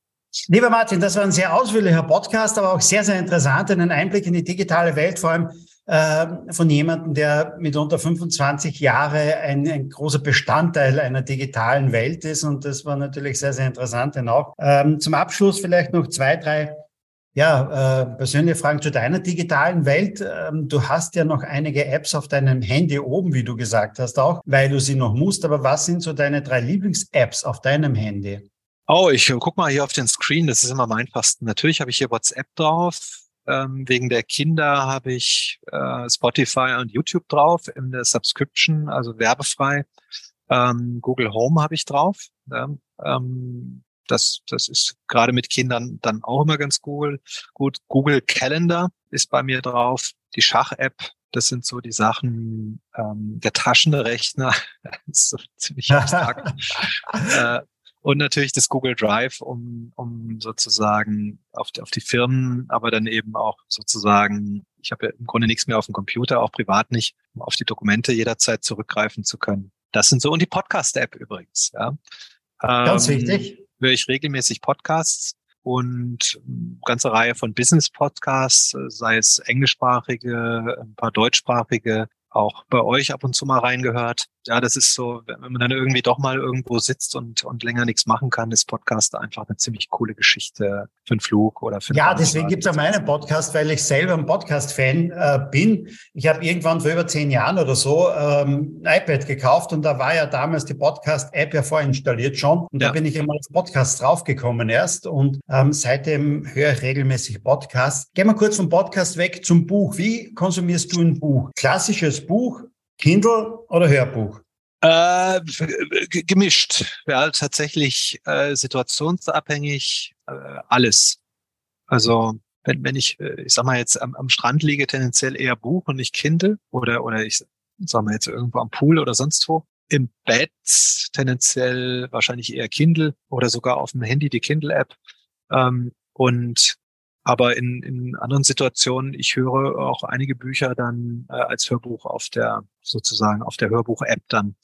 Lieber Martin, das war ein sehr ausführlicher Podcast, aber auch sehr, sehr interessant, einen Einblick in die digitale Welt, vor allem äh, von jemandem, der mit unter 25 Jahre ein, ein, großer Bestandteil einer digitalen Welt ist. Und das war natürlich sehr, sehr interessant. Denn auch ähm, zum Abschluss vielleicht noch zwei, drei ja, äh, persönliche Fragen zu deiner digitalen Welt. Ähm, du hast ja noch einige Apps auf deinem Handy oben, wie du gesagt hast, auch, weil du sie noch musst. Aber was sind so deine drei Lieblings-Apps auf deinem Handy? Oh, ich guck mal hier auf den Screen, das ist immer am einfachsten. Natürlich habe ich hier WhatsApp drauf. Ähm, wegen der Kinder habe ich äh, Spotify und YouTube drauf in der Subscription, also werbefrei. Ähm, Google Home habe ich drauf. Ja, ähm, das, das ist gerade mit Kindern dann auch immer ganz cool. Gut, Google Calendar ist bei mir drauf. Die Schach-App, das sind so die Sachen, ähm, der Taschenrechner, das ist so ziemlich abstrakt. äh, und natürlich das Google Drive, um, um sozusagen auf die, auf die Firmen, aber dann eben auch sozusagen, ich habe ja im Grunde nichts mehr auf dem Computer, auch privat nicht, um auf die Dokumente jederzeit zurückgreifen zu können. Das sind so, und die Podcast-App übrigens. Ja. Ganz ähm, wichtig. Höre ich regelmäßig Podcasts und eine ganze Reihe von Business-Podcasts, sei es englischsprachige, ein paar deutschsprachige, auch bei euch ab und zu mal reingehört. Ja, das ist so, wenn man dann irgendwie doch mal irgendwo sitzt und, und länger nichts machen kann, ist Podcast einfach eine ziemlich coole Geschichte für einen Flug oder für Ja, deswegen gibt es ja meinen Podcast, weil ich selber ein Podcast-Fan äh, bin. Ich habe irgendwann vor über zehn Jahren oder so ähm, ein iPad gekauft und da war ja damals die Podcast-App ja vorinstalliert schon. Und ja. da bin ich immer auf Podcasts draufgekommen erst und ähm, seitdem höre ich regelmäßig Podcasts. Gehen wir kurz vom Podcast weg zum Buch. Wie konsumierst du ein Buch? Klassisches Buch, Kindle oder Hörbuch? Äh, gemischt. Ja, tatsächlich äh, situationsabhängig äh, alles. Also wenn, wenn ich, äh, ich sag mal jetzt am, am Strand liege, tendenziell eher Buch und nicht Kindle oder oder ich sag mal jetzt irgendwo am Pool oder sonst wo. Im Bett tendenziell wahrscheinlich eher Kindle oder sogar auf dem Handy die Kindle-App. Ähm, und aber in, in anderen Situationen, ich höre auch einige Bücher dann äh, als Hörbuch auf der, sozusagen auf der Hörbuch-App dann.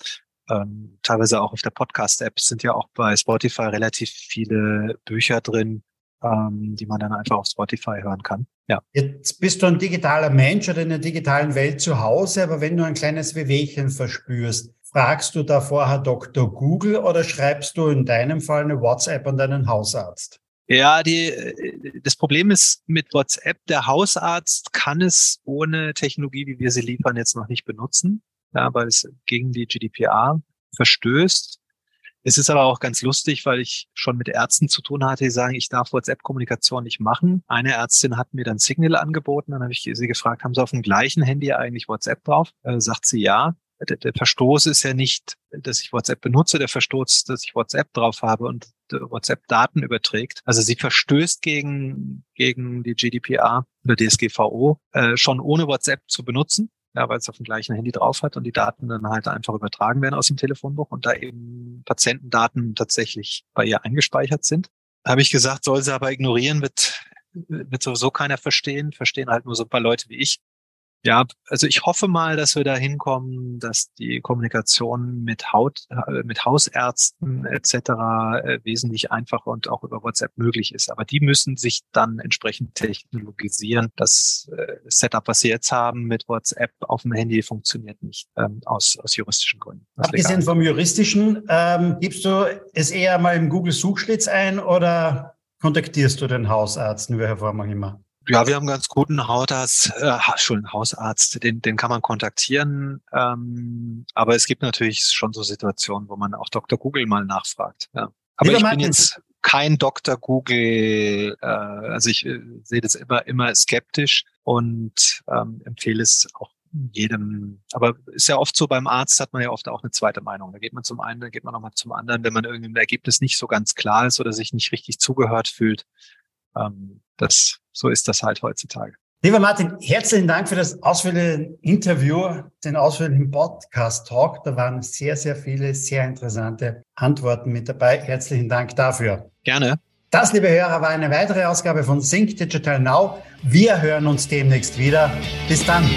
Ähm, teilweise auch auf der Podcast-App sind ja auch bei Spotify relativ viele Bücher drin, ähm, die man dann einfach auf Spotify hören kann. Ja. Jetzt bist du ein digitaler Mensch oder in der digitalen Welt zu Hause, aber wenn du ein kleines Wehwehchen verspürst, fragst du da vorher Dr. Google oder schreibst du in deinem Fall eine WhatsApp an deinen Hausarzt? Ja, die, äh, das Problem ist mit WhatsApp, der Hausarzt kann es ohne Technologie, wie wir sie liefern, jetzt noch nicht benutzen, ja, weil es gegen die GDPR verstößt. Es ist aber auch ganz lustig, weil ich schon mit Ärzten zu tun hatte, die sagen, ich darf WhatsApp-Kommunikation nicht machen. Eine Ärztin hat mir dann Signal angeboten, dann habe ich sie gefragt, haben Sie auf dem gleichen Handy eigentlich WhatsApp drauf? Äh, sagt sie ja der, der Verstoß ist ja nicht, dass ich WhatsApp benutze, der Verstoß, dass ich WhatsApp drauf habe und WhatsApp Daten überträgt. Also sie verstößt gegen, gegen die GDPR oder DSGVO äh, schon ohne WhatsApp zu benutzen. Ja, weil es auf dem gleichen Handy drauf hat und die Daten dann halt einfach übertragen werden aus dem Telefonbuch und da eben Patientendaten tatsächlich bei ihr eingespeichert sind. Habe ich gesagt, soll sie aber ignorieren, wird, wird sowieso keiner verstehen, verstehen halt nur so ein paar Leute wie ich. Ja, also ich hoffe mal, dass wir da hinkommen, dass die Kommunikation mit Haut, äh, mit Hausärzten etc. Äh, wesentlich einfacher und auch über WhatsApp möglich ist. Aber die müssen sich dann entsprechend technologisieren. Das äh, Setup, was sie jetzt haben mit WhatsApp auf dem Handy, funktioniert nicht ähm, aus, aus juristischen Gründen. Abgesehen vom juristischen, ähm, gibst du es eher mal im Google Suchschlitz ein oder kontaktierst du den Hausarzt, in welcher Form auch immer? Ja, wir haben ganz guten Hausarzt, äh, schon Hausarzt, den, den kann man kontaktieren. Ähm, aber es gibt natürlich schon so Situationen, wo man auch Dr. Google mal nachfragt. Ja. Aber Lieber ich bin jetzt kein Dr. Google, äh, also ich äh, sehe das immer, immer skeptisch und ähm, empfehle es auch jedem, aber ist ja oft so, beim Arzt hat man ja oft auch eine zweite Meinung. Da geht man zum einen, dann geht man nochmal zum anderen, wenn man irgendwie im Ergebnis nicht so ganz klar ist oder sich nicht richtig zugehört fühlt ähm, das, so ist das halt heutzutage. Lieber Martin, herzlichen Dank für das ausführliche Interview, den ausführlichen Podcast-Talk. Da waren sehr, sehr viele sehr interessante Antworten mit dabei. Herzlichen Dank dafür. Gerne. Das, liebe Hörer, war eine weitere Ausgabe von Sync Digital Now. Wir hören uns demnächst wieder. Bis dann.